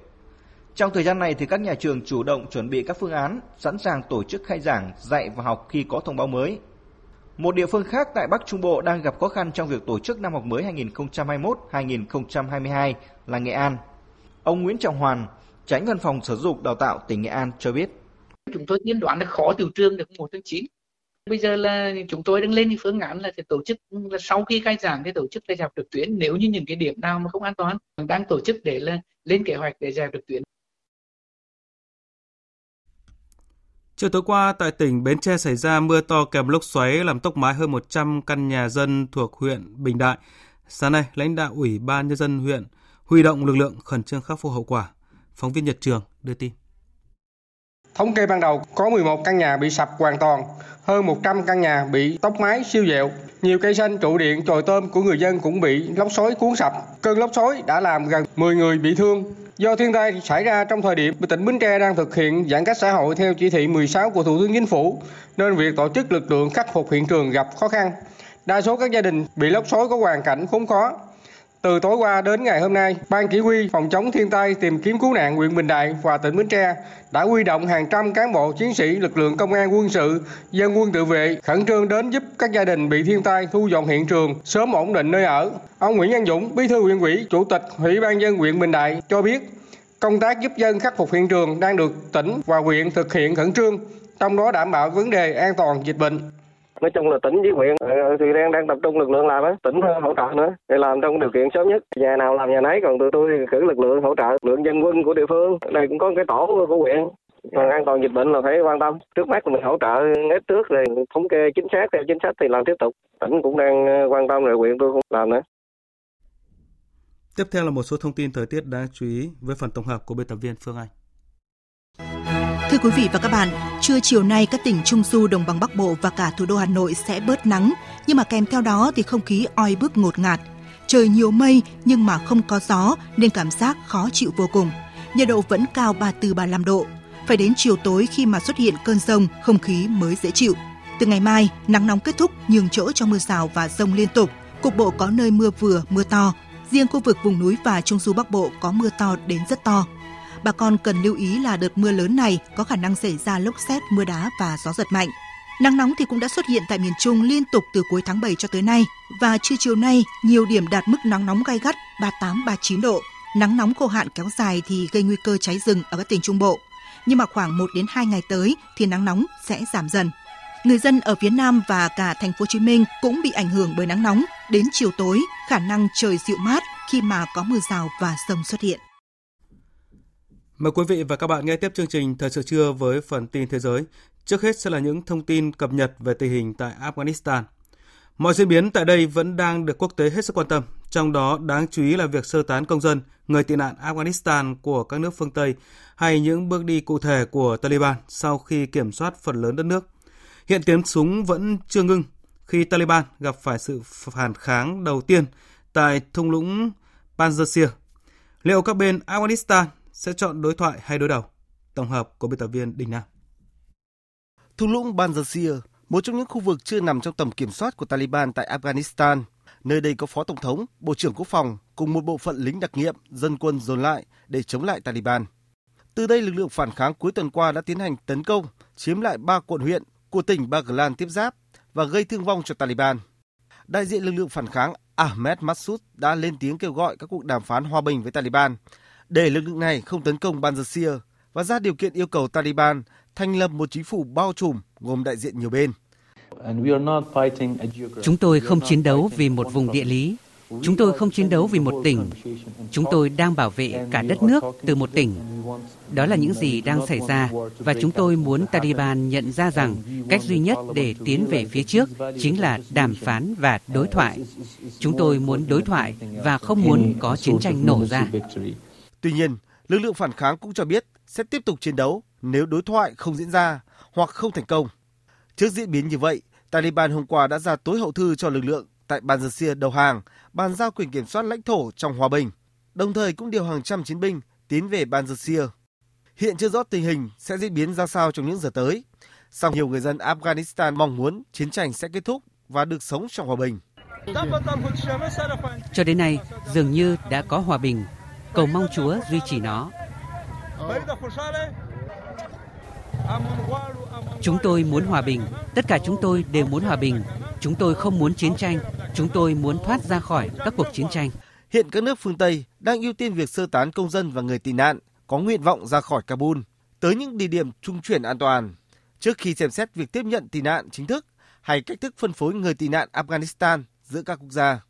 Trong thời gian này thì các nhà trường chủ động chuẩn bị các phương án, sẵn sàng tổ chức khai giảng, dạy và học khi có thông báo mới. Một địa phương khác tại Bắc Trung Bộ đang gặp khó khăn trong việc tổ chức năm học mới 2021-2022 là Nghệ An. Ông Nguyễn Trọng Hoàn, tránh văn phòng Sở dục Đào tạo tỉnh Nghệ An cho biết. Chúng tôi tiên đoán là khó tiểu trương được 1 tháng 9. Bây giờ là chúng tôi đang lên phương án là sẽ tổ chức là sau khi khai giảng thì tổ chức dạy học trực tuyến nếu như những cái điểm nào mà không an toàn đang tổ chức để là lên kế hoạch để dạy học trực tuyến. Chiều tối qua, tại tỉnh Bến Tre xảy ra mưa to kèm lốc xoáy làm tốc mái hơn 100 căn nhà dân thuộc huyện Bình Đại. Sáng nay, lãnh đạo Ủy ban Nhân dân huyện huy động lực lượng khẩn trương khắc phục hậu quả. Phóng viên Nhật Trường đưa tin. Thống kê ban đầu có 11 căn nhà bị sập hoàn toàn, hơn 100 căn nhà bị tốc mái siêu dẹo. Nhiều cây xanh, trụ điện, trồi tôm của người dân cũng bị lốc xoáy cuốn sập. Cơn lốc xoáy đã làm gần 10 người bị thương. Do thiên tai xảy ra trong thời điểm tỉnh Bến Tre đang thực hiện giãn cách xã hội theo chỉ thị 16 của Thủ tướng Chính phủ, nên việc tổ chức lực lượng khắc phục hiện trường gặp khó khăn. Đa số các gia đình bị lốc xoáy có hoàn cảnh khốn khó, từ tối qua đến ngày hôm nay, Ban Chỉ huy phòng chống thiên tai tìm kiếm cứu nạn huyện Bình Đại và tỉnh Bến Tre đã huy động hàng trăm cán bộ chiến sĩ lực lượng công an quân sự, dân quân tự vệ khẩn trương đến giúp các gia đình bị thiên tai thu dọn hiện trường, sớm ổn định nơi ở. Ông Nguyễn Văn Dũng, Bí thư huyện ủy, Chủ tịch Ủy ban dân huyện Bình Đại cho biết, công tác giúp dân khắc phục hiện trường đang được tỉnh và huyện thực hiện khẩn trương, trong đó đảm bảo vấn đề an toàn dịch bệnh nói chung là tỉnh với huyện ờ, thì đang đang tập trung lực lượng làm á, tỉnh hỗ trợ nữa, để làm trong điều kiện sớm nhất. Nhà nào làm nhà nấy, còn tụi tôi cử lực lượng hỗ trợ lực lượng dân quân của địa phương. Đây cũng có cái tổ của huyện, còn an toàn dịch bệnh là phải quan tâm. Trước mắt là mình hỗ trợ hết trước rồi thống kê chính xác, theo chính sách thì làm tiếp tục. Tỉnh cũng đang ờ, quan tâm rồi huyện tôi cũng làm nữa. Tiếp theo là một số thông tin thời tiết đáng chú ý với phần tổng hợp của biên tập viên Phương Anh. Thưa quý vị và các bạn, trưa chiều nay các tỉnh Trung Du, Đồng bằng Bắc Bộ và cả thủ đô Hà Nội sẽ bớt nắng, nhưng mà kèm theo đó thì không khí oi bức ngột ngạt. Trời nhiều mây nhưng mà không có gió nên cảm giác khó chịu vô cùng. Nhiệt độ vẫn cao 34-35 độ. Phải đến chiều tối khi mà xuất hiện cơn rông, không khí mới dễ chịu. Từ ngày mai, nắng nóng kết thúc nhường chỗ cho mưa rào và rông liên tục. Cục bộ có nơi mưa vừa, mưa to. Riêng khu vực vùng núi và Trung Du Bắc Bộ có mưa to đến rất to bà con cần lưu ý là đợt mưa lớn này có khả năng xảy ra lốc xét, mưa đá và gió giật mạnh. Nắng nóng thì cũng đã xuất hiện tại miền Trung liên tục từ cuối tháng 7 cho tới nay và trưa chiều nay nhiều điểm đạt mức nắng nóng gay gắt 38-39 độ. Nắng nóng khô hạn kéo dài thì gây nguy cơ cháy rừng ở các tỉnh Trung Bộ. Nhưng mà khoảng 1 đến 2 ngày tới thì nắng nóng sẽ giảm dần. Người dân ở phía Nam và cả thành phố Hồ Chí Minh cũng bị ảnh hưởng bởi nắng nóng. Đến chiều tối, khả năng trời dịu mát khi mà có mưa rào và sông xuất hiện. Mời quý vị và các bạn nghe tiếp chương trình Thời sự trưa với phần tin thế giới. Trước hết sẽ là những thông tin cập nhật về tình hình tại Afghanistan. Mọi diễn biến tại đây vẫn đang được quốc tế hết sức quan tâm, trong đó đáng chú ý là việc sơ tán công dân, người tị nạn Afghanistan của các nước phương Tây hay những bước đi cụ thể của Taliban sau khi kiểm soát phần lớn đất nước. Hiện tiếng súng vẫn chưa ngưng khi Taliban gặp phải sự phản kháng đầu tiên tại thung lũng Panjshir. Liệu các bên Afghanistan sẽ chọn đối thoại hay đối đầu? Tổng hợp của biên tập viên Đình Nam. Thung lũng Banjashir, một trong những khu vực chưa nằm trong tầm kiểm soát của Taliban tại Afghanistan. Nơi đây có phó tổng thống, bộ trưởng quốc phòng cùng một bộ phận lính đặc nhiệm, dân quân dồn lại để chống lại Taliban. Từ đây, lực lượng phản kháng cuối tuần qua đã tiến hành tấn công, chiếm lại ba quận huyện của tỉnh Baghlan tiếp giáp và gây thương vong cho Taliban. Đại diện lực lượng phản kháng Ahmed Massoud đã lên tiếng kêu gọi các cuộc đàm phán hòa bình với Taliban để lực lượng này không tấn công Banjashir và ra điều kiện yêu cầu Taliban thành lập một chính phủ bao trùm gồm đại diện nhiều bên. Chúng tôi không chiến đấu vì một vùng địa lý. Chúng tôi không chiến đấu vì một tỉnh. Chúng tôi đang bảo vệ cả đất nước từ một tỉnh. Đó là những gì đang xảy ra và chúng tôi muốn Taliban nhận ra rằng cách duy nhất để tiến về phía trước chính là đàm phán và đối thoại. Chúng tôi muốn đối thoại và không muốn có chiến tranh nổ ra. Tuy nhiên, lực lượng phản kháng cũng cho biết sẽ tiếp tục chiến đấu nếu đối thoại không diễn ra hoặc không thành công. Trước diễn biến như vậy, Taliban hôm qua đã ra tối hậu thư cho lực lượng tại Banjashir đầu hàng, bàn giao quyền kiểm soát lãnh thổ trong hòa bình, đồng thời cũng điều hàng trăm chiến binh tiến về Banjashir. Hiện chưa rõ tình hình sẽ diễn biến ra sao trong những giờ tới, song nhiều người dân Afghanistan mong muốn chiến tranh sẽ kết thúc và được sống trong hòa bình. Cho đến nay, dường như đã có hòa bình cầu mong Chúa duy trì nó. Chúng tôi muốn hòa bình, tất cả chúng tôi đều muốn hòa bình. Chúng tôi không muốn chiến tranh, chúng tôi muốn thoát ra khỏi các cuộc chiến tranh. Hiện các nước phương Tây đang ưu tiên việc sơ tán công dân và người tị nạn có nguyện vọng ra khỏi Kabul tới những địa điểm trung chuyển an toàn trước khi xem xét việc tiếp nhận tị nạn chính thức hay cách thức phân phối người tị nạn Afghanistan giữa các quốc gia.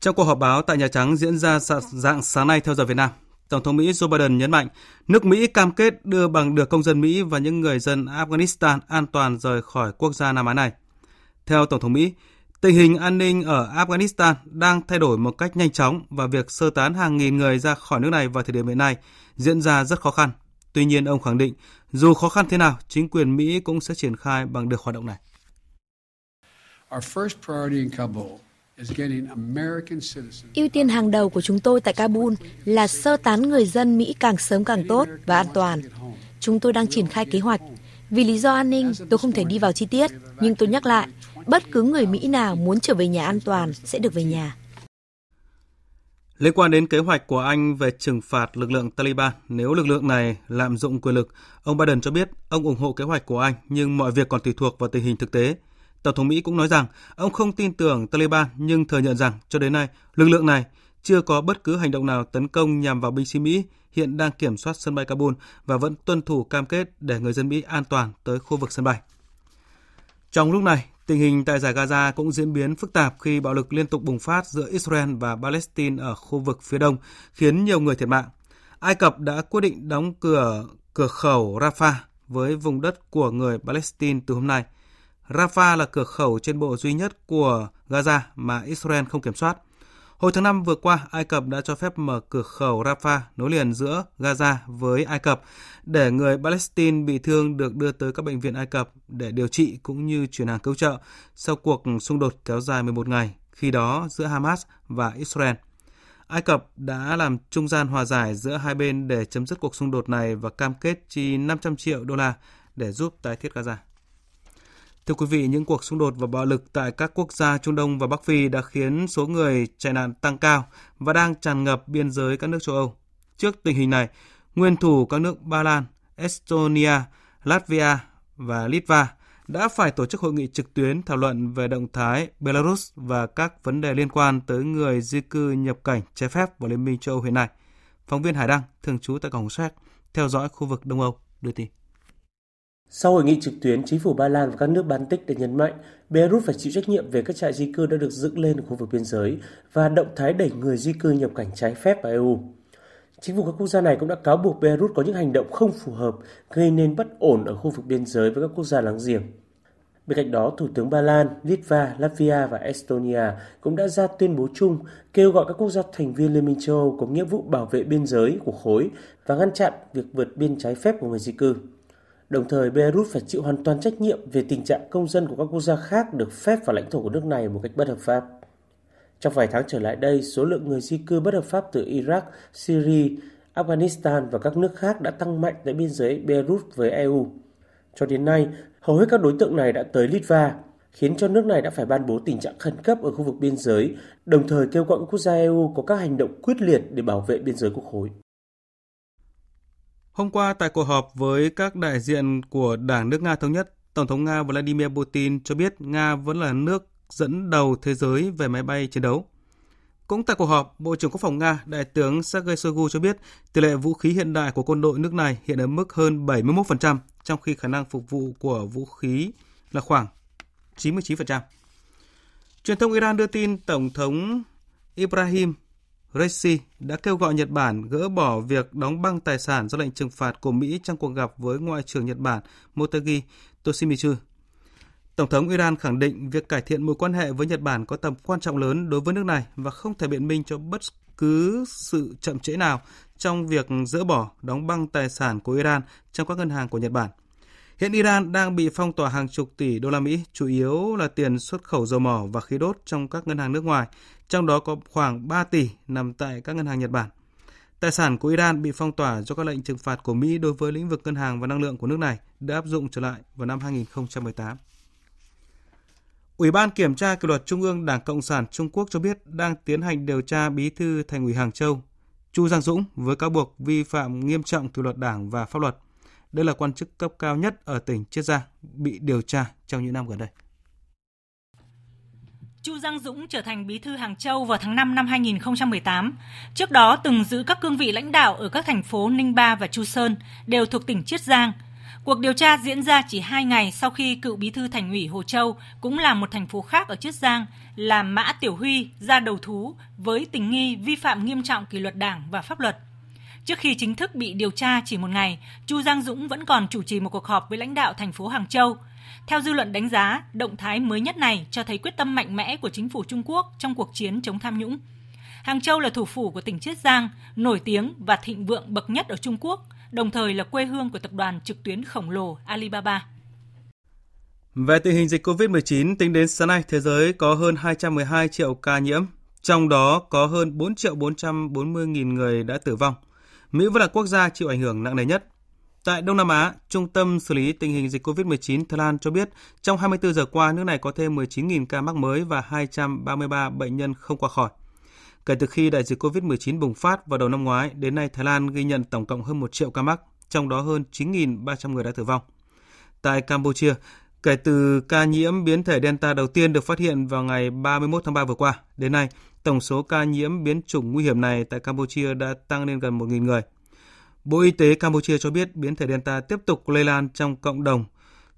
Trong cuộc họp báo tại Nhà Trắng diễn ra dạng sáng nay theo giờ Việt Nam, Tổng thống Mỹ Joe Biden nhấn mạnh nước Mỹ cam kết đưa bằng được công dân Mỹ và những người dân Afghanistan an toàn rời khỏi quốc gia Nam Á này. Theo Tổng thống Mỹ, Tình hình an ninh ở Afghanistan đang thay đổi một cách nhanh chóng và việc sơ tán hàng nghìn người ra khỏi nước này vào thời điểm hiện nay diễn ra rất khó khăn. Tuy nhiên, ông khẳng định dù khó khăn thế nào, chính quyền Mỹ cũng sẽ triển khai bằng được hoạt động này. Ưu tiên hàng đầu của chúng tôi tại Kabul là sơ tán người dân Mỹ càng sớm càng tốt và an toàn. Chúng tôi đang triển khai kế hoạch. Vì lý do an ninh, tôi không thể đi vào chi tiết, nhưng tôi nhắc lại, bất cứ người Mỹ nào muốn trở về nhà an toàn sẽ được về nhà. Liên quan đến kế hoạch của Anh về trừng phạt lực lượng Taliban nếu lực lượng này lạm dụng quyền lực, ông Biden cho biết ông ủng hộ kế hoạch của Anh nhưng mọi việc còn tùy thuộc vào tình hình thực tế. Tổng thống Mỹ cũng nói rằng ông không tin tưởng Taliban nhưng thừa nhận rằng cho đến nay lực lượng này chưa có bất cứ hành động nào tấn công nhằm vào binh sĩ Mỹ hiện đang kiểm soát sân bay Kabul và vẫn tuân thủ cam kết để người dân Mỹ an toàn tới khu vực sân bay. Trong lúc này, tình hình tại giải Gaza cũng diễn biến phức tạp khi bạo lực liên tục bùng phát giữa Israel và Palestine ở khu vực phía đông, khiến nhiều người thiệt mạng. Ai Cập đã quyết định đóng cửa cửa khẩu Rafah với vùng đất của người Palestine từ hôm nay. Rafah là cửa khẩu trên bộ duy nhất của Gaza mà Israel không kiểm soát. Hồi tháng 5 vừa qua, Ai Cập đã cho phép mở cửa khẩu Rafah nối liền giữa Gaza với Ai Cập để người Palestine bị thương được đưa tới các bệnh viện Ai Cập để điều trị cũng như chuyển hàng cứu trợ sau cuộc xung đột kéo dài 11 ngày, khi đó giữa Hamas và Israel. Ai Cập đã làm trung gian hòa giải giữa hai bên để chấm dứt cuộc xung đột này và cam kết chi 500 triệu đô la để giúp tái thiết Gaza. Thưa quý vị, những cuộc xung đột và bạo lực tại các quốc gia Trung Đông và Bắc Phi đã khiến số người chạy nạn tăng cao và đang tràn ngập biên giới các nước châu Âu. Trước tình hình này, nguyên thủ các nước Ba Lan, Estonia, Latvia và Litva đã phải tổ chức hội nghị trực tuyến thảo luận về động thái Belarus và các vấn đề liên quan tới người di cư nhập cảnh trái phép vào Liên minh châu Âu hiện nay. Phóng viên Hải Đăng, thường trú tại Cộng Séc, theo dõi khu vực Đông Âu, đưa tin. Sau hội nghị trực tuyến, chính phủ Ba Lan và các nước Baltic đã nhấn mạnh Belarus phải chịu trách nhiệm về các trại di cư đã được dựng lên ở khu vực biên giới và động thái đẩy người di cư nhập cảnh trái phép vào EU. Chính phủ các quốc gia này cũng đã cáo buộc Belarus có những hành động không phù hợp gây nên bất ổn ở khu vực biên giới với các quốc gia láng giềng. Bên cạnh đó, Thủ tướng Ba Lan, Litva, Latvia và Estonia cũng đã ra tuyên bố chung kêu gọi các quốc gia thành viên Liên minh châu Âu có nghĩa vụ bảo vệ biên giới của khối và ngăn chặn việc vượt biên trái phép của người di cư. Đồng thời, Beirut phải chịu hoàn toàn trách nhiệm về tình trạng công dân của các quốc gia khác được phép vào lãnh thổ của nước này một cách bất hợp pháp. Trong vài tháng trở lại đây, số lượng người di cư bất hợp pháp từ Iraq, Syria, Afghanistan và các nước khác đã tăng mạnh tại biên giới Beirut với EU. Cho đến nay, hầu hết các đối tượng này đã tới Litva, khiến cho nước này đã phải ban bố tình trạng khẩn cấp ở khu vực biên giới, đồng thời kêu gọi các quốc gia EU có các hành động quyết liệt để bảo vệ biên giới của khối. Hôm qua tại cuộc họp với các đại diện của Đảng nước Nga Thống nhất, Tổng thống Nga Vladimir Putin cho biết Nga vẫn là nước dẫn đầu thế giới về máy bay chiến đấu. Cũng tại cuộc họp, Bộ trưởng Quốc phòng Nga, Đại tướng Sergei Shoigu cho biết tỷ lệ vũ khí hiện đại của quân đội nước này hiện ở mức hơn 71%, trong khi khả năng phục vụ của vũ khí là khoảng 99%. Truyền thông Iran đưa tin Tổng thống Ibrahim Raisi đã kêu gọi Nhật Bản gỡ bỏ việc đóng băng tài sản do lệnh trừng phạt của Mỹ trong cuộc gặp với Ngoại trưởng Nhật Bản Motegi Toshimitsu. Tổng thống Iran khẳng định việc cải thiện mối quan hệ với Nhật Bản có tầm quan trọng lớn đối với nước này và không thể biện minh cho bất cứ sự chậm trễ nào trong việc dỡ bỏ đóng băng tài sản của Iran trong các ngân hàng của Nhật Bản. Hiện Iran đang bị phong tỏa hàng chục tỷ đô la Mỹ, chủ yếu là tiền xuất khẩu dầu mỏ và khí đốt trong các ngân hàng nước ngoài, trong đó có khoảng 3 tỷ nằm tại các ngân hàng Nhật Bản. Tài sản của Iran bị phong tỏa do các lệnh trừng phạt của Mỹ đối với lĩnh vực ngân hàng và năng lượng của nước này đã áp dụng trở lại vào năm 2018. Ủy ban Kiểm tra Kỷ luật Trung ương Đảng Cộng sản Trung Quốc cho biết đang tiến hành điều tra bí thư Thành ủy Hàng Châu, Chu Giang Dũng với cáo buộc vi phạm nghiêm trọng kỷ luật Đảng và pháp luật. Đây là quan chức cấp cao nhất ở tỉnh Chiết Giang bị điều tra trong những năm gần đây. Chu Giang Dũng trở thành bí thư Hàng Châu vào tháng 5 năm 2018. Trước đó từng giữ các cương vị lãnh đạo ở các thành phố Ninh Ba và Chu Sơn, đều thuộc tỉnh Chiết Giang. Cuộc điều tra diễn ra chỉ hai ngày sau khi cựu bí thư thành ủy Hồ Châu, cũng là một thành phố khác ở Chiết Giang, là Mã Tiểu Huy ra đầu thú với tình nghi vi phạm nghiêm trọng kỷ luật đảng và pháp luật. Trước khi chính thức bị điều tra chỉ một ngày, Chu Giang Dũng vẫn còn chủ trì một cuộc họp với lãnh đạo thành phố Hàng Châu. Theo dư luận đánh giá, động thái mới nhất này cho thấy quyết tâm mạnh mẽ của chính phủ Trung Quốc trong cuộc chiến chống tham nhũng. Hàng Châu là thủ phủ của tỉnh Chiết Giang, nổi tiếng và thịnh vượng bậc nhất ở Trung Quốc, đồng thời là quê hương của tập đoàn trực tuyến khổng lồ Alibaba. Về tình hình dịch COVID-19, tính đến sáng nay, thế giới có hơn 212 triệu ca nhiễm, trong đó có hơn 4 triệu 440 nghìn người đã tử vong. Mỹ vẫn là quốc gia chịu ảnh hưởng nặng nề nhất. Tại Đông Nam Á, Trung tâm xử lý tình hình dịch COVID-19 Thái Lan cho biết trong 24 giờ qua, nước này có thêm 19.000 ca mắc mới và 233 bệnh nhân không qua khỏi. Kể từ khi đại dịch COVID-19 bùng phát vào đầu năm ngoái, đến nay Thái Lan ghi nhận tổng cộng hơn 1 triệu ca mắc, trong đó hơn 9.300 người đã tử vong. Tại Campuchia, kể từ ca nhiễm biến thể Delta đầu tiên được phát hiện vào ngày 31 tháng 3 vừa qua, đến nay tổng số ca nhiễm biến chủng nguy hiểm này tại Campuchia đã tăng lên gần 1.000 người. Bộ Y tế Campuchia cho biết biến thể Delta tiếp tục lây lan trong cộng đồng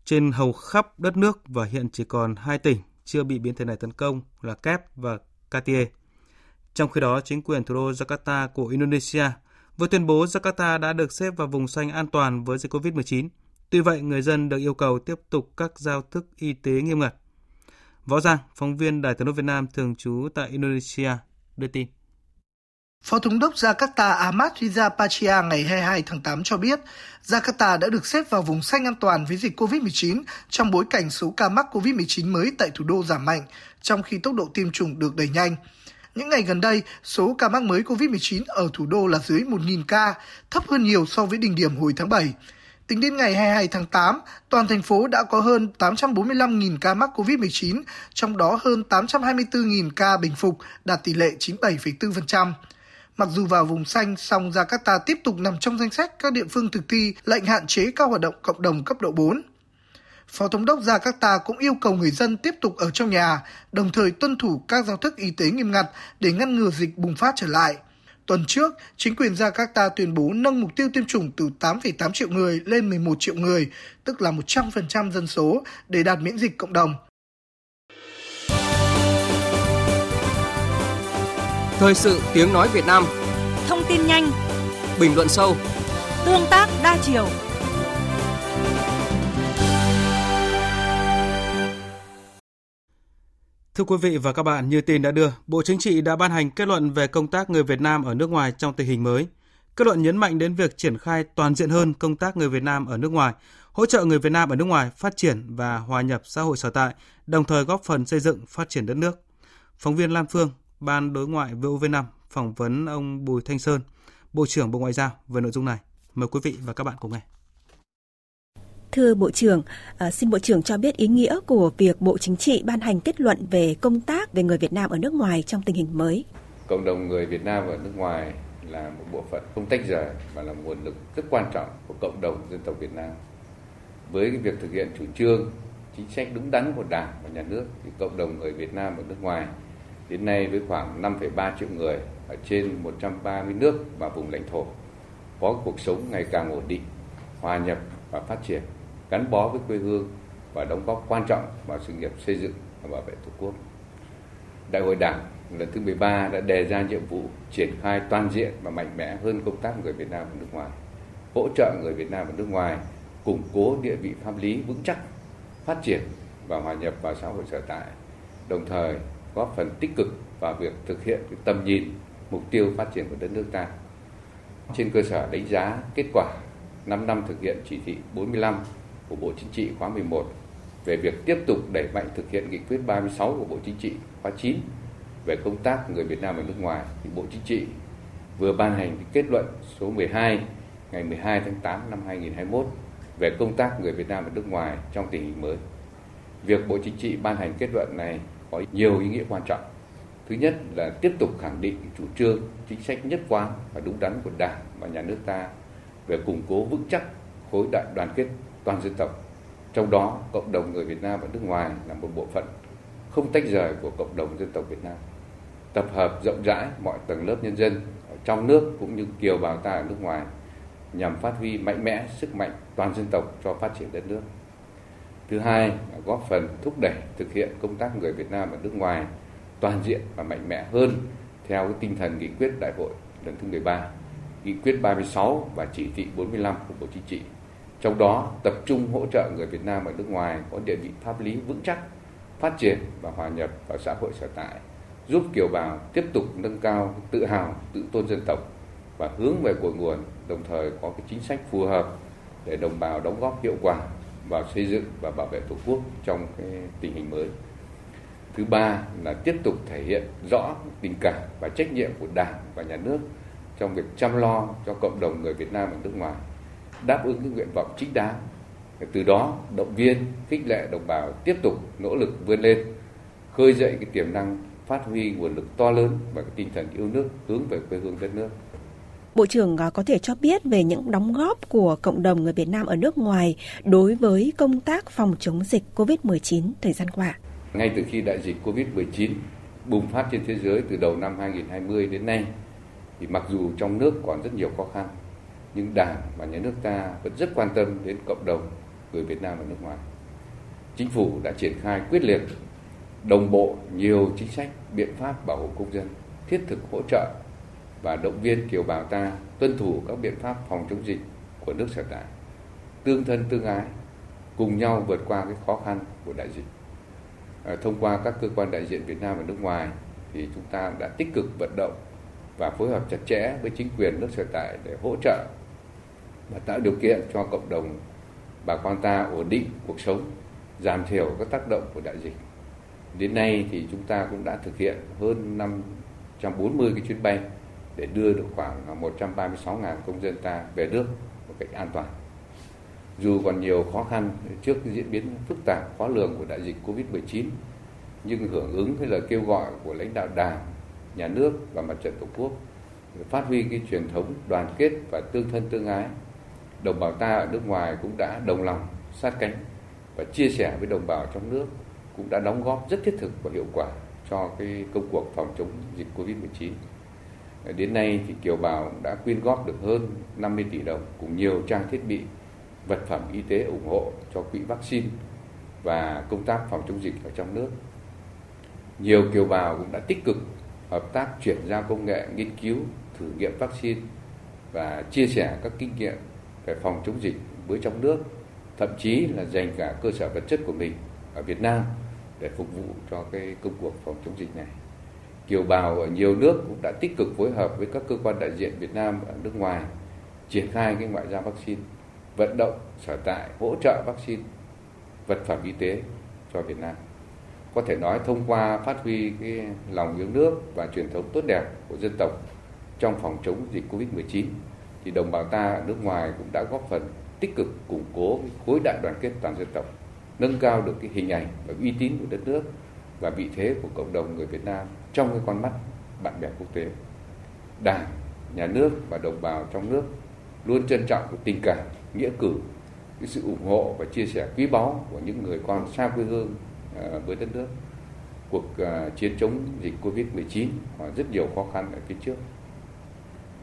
trên hầu khắp đất nước và hiện chỉ còn hai tỉnh chưa bị biến thể này tấn công là Kép và Katie. Trong khi đó, chính quyền thủ đô Jakarta của Indonesia vừa tuyên bố Jakarta đã được xếp vào vùng xanh an toàn với dịch COVID-19. Tuy vậy, người dân được yêu cầu tiếp tục các giao thức y tế nghiêm ngặt. Võ Giang, phóng viên Đài tiếng nói Việt Nam thường trú tại Indonesia, đưa tin. Phó Thống đốc Jakarta Ahmad Riza Pachia ngày 22 tháng 8 cho biết, Jakarta đã được xếp vào vùng xanh an toàn với dịch COVID-19 trong bối cảnh số ca mắc COVID-19 mới tại thủ đô giảm mạnh, trong khi tốc độ tiêm chủng được đẩy nhanh. Những ngày gần đây, số ca mắc mới COVID-19 ở thủ đô là dưới 1.000 ca, thấp hơn nhiều so với đỉnh điểm hồi tháng 7. Tính đến ngày 22 tháng 8, toàn thành phố đã có hơn 845.000 ca mắc COVID-19, trong đó hơn 824.000 ca bình phục, đạt tỷ lệ 97,4%. Mặc dù vào vùng xanh, song Jakarta tiếp tục nằm trong danh sách các địa phương thực thi lệnh hạn chế các hoạt động cộng đồng cấp độ 4. Phó Thống đốc Jakarta cũng yêu cầu người dân tiếp tục ở trong nhà, đồng thời tuân thủ các giao thức y tế nghiêm ngặt để ngăn ngừa dịch bùng phát trở lại. Tuần trước, chính quyền Jakarta tuyên bố nâng mục tiêu tiêm chủng từ 8,8 triệu người lên 11 triệu người, tức là 100% dân số, để đạt miễn dịch cộng đồng. Thời sự tiếng nói Việt Nam. Thông tin nhanh. Bình luận sâu. Tương tác đa chiều Thưa quý vị và các bạn, như tin đã đưa, Bộ Chính trị đã ban hành kết luận về công tác người Việt Nam ở nước ngoài trong tình hình mới. Kết luận nhấn mạnh đến việc triển khai toàn diện hơn công tác người Việt Nam ở nước ngoài, hỗ trợ người Việt Nam ở nước ngoài phát triển và hòa nhập xã hội sở tại, đồng thời góp phần xây dựng phát triển đất nước. Phóng viên Lam Phương, Ban Đối ngoại VOV5 phỏng vấn ông Bùi Thanh Sơn, Bộ trưởng Bộ Ngoại giao về nội dung này. Mời quý vị và các bạn cùng nghe. Thưa Bộ trưởng, à, xin Bộ trưởng cho biết ý nghĩa của việc Bộ Chính trị ban hành kết luận về công tác về người Việt Nam ở nước ngoài trong tình hình mới. Cộng đồng người Việt Nam ở nước ngoài là một bộ phận không tách rời và là nguồn lực rất quan trọng của cộng đồng dân tộc Việt Nam. Với cái việc thực hiện chủ trương, chính sách đúng đắn của Đảng và Nhà nước thì cộng đồng người Việt Nam ở nước ngoài đến nay với khoảng 5,3 triệu người ở trên 130 nước và vùng lãnh thổ có cuộc sống ngày càng ổn định, hòa nhập và phát triển gắn bó với quê hương và đóng góp quan trọng vào sự nghiệp xây dựng và bảo vệ Tổ quốc. Đại hội Đảng lần thứ 13 đã đề ra nhiệm vụ triển khai toàn diện và mạnh mẽ hơn công tác người Việt Nam ở nước ngoài, hỗ trợ người Việt Nam ở nước ngoài củng cố địa vị pháp lý vững chắc, phát triển và hòa nhập vào xã hội sở tại, đồng thời góp phần tích cực vào việc thực hiện tầm nhìn, mục tiêu phát triển của đất nước ta. Trên cơ sở đánh giá kết quả 5 năm thực hiện chỉ thị 45 của Bộ Chính trị khóa 11 về việc tiếp tục đẩy mạnh thực hiện nghị quyết 36 của Bộ Chính trị khóa 9 về công tác người Việt Nam ở nước ngoài thì Bộ Chính trị vừa ban hành kết luận số 12 ngày 12 tháng 8 năm 2021 về công tác người Việt Nam ở nước ngoài trong tình hình mới. Việc Bộ Chính trị ban hành kết luận này có nhiều ý nghĩa quan trọng. Thứ nhất là tiếp tục khẳng định chủ trương, chính sách nhất quán và đúng đắn của Đảng và Nhà nước ta về củng cố vững chắc khối đại đoàn kết toàn dân tộc. Trong đó, cộng đồng người Việt Nam ở nước ngoài là một bộ phận không tách rời của cộng đồng dân tộc Việt Nam. Tập hợp rộng rãi mọi tầng lớp nhân dân ở trong nước cũng như kiều bào ta ở nước ngoài nhằm phát huy mạnh mẽ sức mạnh toàn dân tộc cho phát triển đất nước. Thứ hai là góp phần thúc đẩy thực hiện công tác người Việt Nam ở nước ngoài toàn diện và mạnh mẽ hơn theo cái tinh thần nghị quyết đại hội lần thứ 13, nghị quyết 36 và chỉ thị 45 của Bộ Chính trị trong đó tập trung hỗ trợ người Việt Nam ở nước ngoài có địa vị pháp lý vững chắc, phát triển và hòa nhập vào xã hội sở tại, giúp kiều bào tiếp tục nâng cao tự hào, tự tôn dân tộc và hướng về cội nguồn, đồng thời có cái chính sách phù hợp để đồng bào đóng góp hiệu quả vào xây dựng và bảo vệ Tổ quốc trong cái tình hình mới. Thứ ba là tiếp tục thể hiện rõ tình cảm và trách nhiệm của Đảng và Nhà nước trong việc chăm lo cho cộng đồng người Việt Nam ở nước ngoài, đáp ứng những nguyện vọng chính đáng. Từ đó động viên, khích lệ đồng bào tiếp tục nỗ lực vươn lên, khơi dậy cái tiềm năng, phát huy nguồn lực to lớn và cái tinh thần yêu nước hướng về quê hương đất nước. Bộ trưởng à, có thể cho biết về những đóng góp của cộng đồng người Việt Nam ở nước ngoài đối với công tác phòng chống dịch COVID-19 thời gian qua. Ngay từ khi đại dịch COVID-19 bùng phát trên thế giới từ đầu năm 2020 đến nay, thì mặc dù trong nước còn rất nhiều khó khăn, nhưng Đảng và Nhà nước ta vẫn rất quan tâm đến cộng đồng người Việt Nam ở nước ngoài. Chính phủ đã triển khai quyết liệt, đồng bộ nhiều chính sách, biện pháp bảo hộ công dân, thiết thực hỗ trợ và động viên kiều bào ta tuân thủ các biện pháp phòng chống dịch của nước sở tại, tương thân tương ái, cùng nhau vượt qua cái khó khăn của đại dịch. À, thông qua các cơ quan đại diện Việt Nam ở nước ngoài thì chúng ta đã tích cực vận động và phối hợp chặt chẽ với chính quyền nước sở tại để hỗ trợ và tạo điều kiện cho cộng đồng bà con ta ổn định cuộc sống, giảm thiểu các tác động của đại dịch. Đến nay thì chúng ta cũng đã thực hiện hơn 540 cái chuyến bay để đưa được khoảng 136.000 công dân ta về nước một cách an toàn. Dù còn nhiều khó khăn trước diễn biến phức tạp khó lường của đại dịch Covid-19, nhưng hưởng ứng cái lời kêu gọi của lãnh đạo Đảng, Nhà nước và Mặt trận Tổ quốc phát huy cái truyền thống đoàn kết và tương thân tương ái, đồng bào ta ở nước ngoài cũng đã đồng lòng sát cánh và chia sẻ với đồng bào trong nước cũng đã đóng góp rất thiết thực và hiệu quả cho cái công cuộc phòng chống dịch Covid-19. Đến nay thì Kiều Bào đã quyên góp được hơn 50 tỷ đồng cùng nhiều trang thiết bị, vật phẩm y tế ủng hộ cho quỹ vaccine và công tác phòng chống dịch ở trong nước. Nhiều kiều bào cũng đã tích cực hợp tác chuyển giao công nghệ nghiên cứu, thử nghiệm vaccine và chia sẻ các kinh nghiệm phải phòng chống dịch với trong nước, thậm chí là dành cả cơ sở vật chất của mình ở Việt Nam để phục vụ cho cái công cuộc phòng chống dịch này kiều bào ở nhiều nước cũng đã tích cực phối hợp với các cơ quan đại diện Việt Nam ở nước ngoài triển khai cái ngoại giao vaccine, vận động sở tại hỗ trợ vaccine, vật phẩm y tế cho Việt Nam. Có thể nói thông qua phát huy cái lòng yêu nước và truyền thống tốt đẹp của dân tộc trong phòng chống dịch Covid-19 thì đồng bào ta ở nước ngoài cũng đã góp phần tích cực củng cố cái khối đại đoàn kết toàn dân tộc, nâng cao được cái hình ảnh và uy tín của đất nước và vị thế của cộng đồng người Việt Nam trong cái con mắt bạn bè quốc tế. Đảng, nhà nước và đồng bào trong nước luôn trân trọng cái tình cảm, nghĩa cử, cái sự ủng hộ và chia sẻ quý báu của những người con xa quê hương à, với đất nước. Cuộc à, chiến chống dịch Covid-19 còn rất nhiều khó khăn ở phía trước.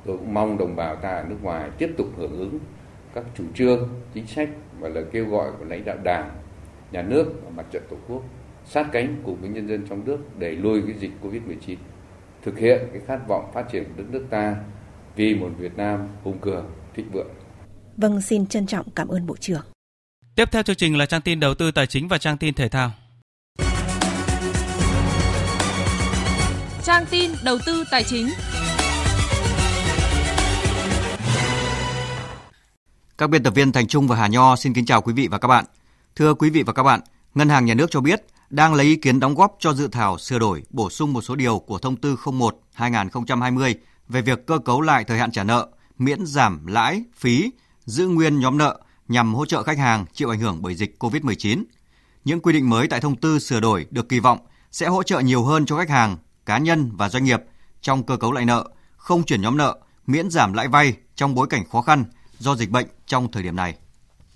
Tôi cũng mong đồng bào ta ở nước ngoài tiếp tục hưởng ứng các chủ trương, chính sách và lời kêu gọi của lãnh đạo Đảng, nhà nước và mặt trận Tổ quốc sát cánh cùng với nhân dân trong nước đẩy lùi cái dịch Covid-19, thực hiện cái khát vọng phát triển của đất nước ta vì một Việt Nam hùng cường, thịnh vượng. Vâng, xin trân trọng cảm ơn Bộ trưởng. Tiếp theo chương trình là trang tin đầu tư tài chính và trang tin thể thao. Trang tin đầu tư tài chính. Các biên tập viên Thành Trung và Hà Nho xin kính chào quý vị và các bạn. Thưa quý vị và các bạn, Ngân hàng Nhà nước cho biết đang lấy ý kiến đóng góp cho dự thảo sửa đổi, bổ sung một số điều của thông tư 01/2020 về việc cơ cấu lại thời hạn trả nợ, miễn giảm lãi, phí, giữ nguyên nhóm nợ nhằm hỗ trợ khách hàng chịu ảnh hưởng bởi dịch COVID-19. Những quy định mới tại thông tư sửa đổi được kỳ vọng sẽ hỗ trợ nhiều hơn cho khách hàng, cá nhân và doanh nghiệp trong cơ cấu lại nợ, không chuyển nhóm nợ, miễn giảm lãi vay trong bối cảnh khó khăn do dịch bệnh trong thời điểm này.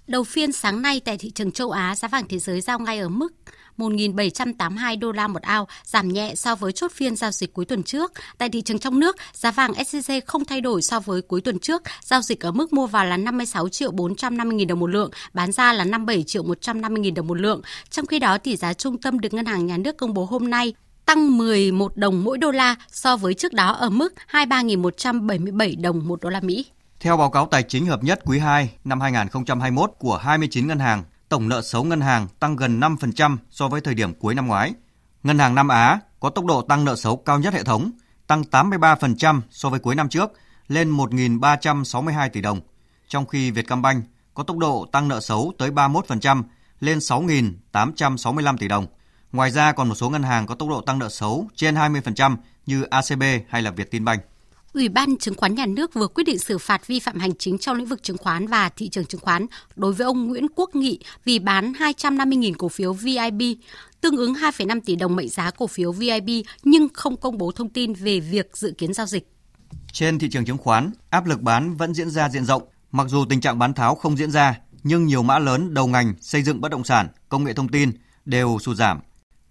Đầu phiên sáng nay tại thị trường châu Á, giá vàng thế giới giao ngay ở mức 1.782 đô la một ao, giảm nhẹ so với chốt phiên giao dịch cuối tuần trước. Tại thị trường trong nước, giá vàng SJC không thay đổi so với cuối tuần trước, giao dịch ở mức mua vào là 56 triệu 450 nghìn đồng một lượng, bán ra là 57 triệu 150 nghìn đồng một lượng. Trong khi đó, tỷ giá trung tâm được Ngân hàng Nhà nước công bố hôm nay tăng 11 đồng mỗi đô la so với trước đó ở mức 23.177 đồng một đô la Mỹ. Theo báo cáo tài chính hợp nhất quý 2 năm 2021 của 29 ngân hàng, tổng nợ xấu ngân hàng tăng gần 5% so với thời điểm cuối năm ngoái. Ngân hàng Nam Á có tốc độ tăng nợ xấu cao nhất hệ thống, tăng 83% so với cuối năm trước, lên 1.362 tỷ đồng, trong khi Vietcombank có tốc độ tăng nợ xấu tới 31%, lên 6.865 tỷ đồng. Ngoài ra còn một số ngân hàng có tốc độ tăng nợ xấu trên 20% như ACB hay là Vietinbank. Ủy ban Chứng khoán Nhà nước vừa quyết định xử phạt vi phạm hành chính trong lĩnh vực chứng khoán và thị trường chứng khoán đối với ông Nguyễn Quốc Nghị vì bán 250.000 cổ phiếu VIB, tương ứng 2,5 tỷ đồng mệnh giá cổ phiếu VIB nhưng không công bố thông tin về việc dự kiến giao dịch. Trên thị trường chứng khoán, áp lực bán vẫn diễn ra diện rộng. Mặc dù tình trạng bán tháo không diễn ra, nhưng nhiều mã lớn đầu ngành xây dựng bất động sản, công nghệ thông tin đều sụt giảm.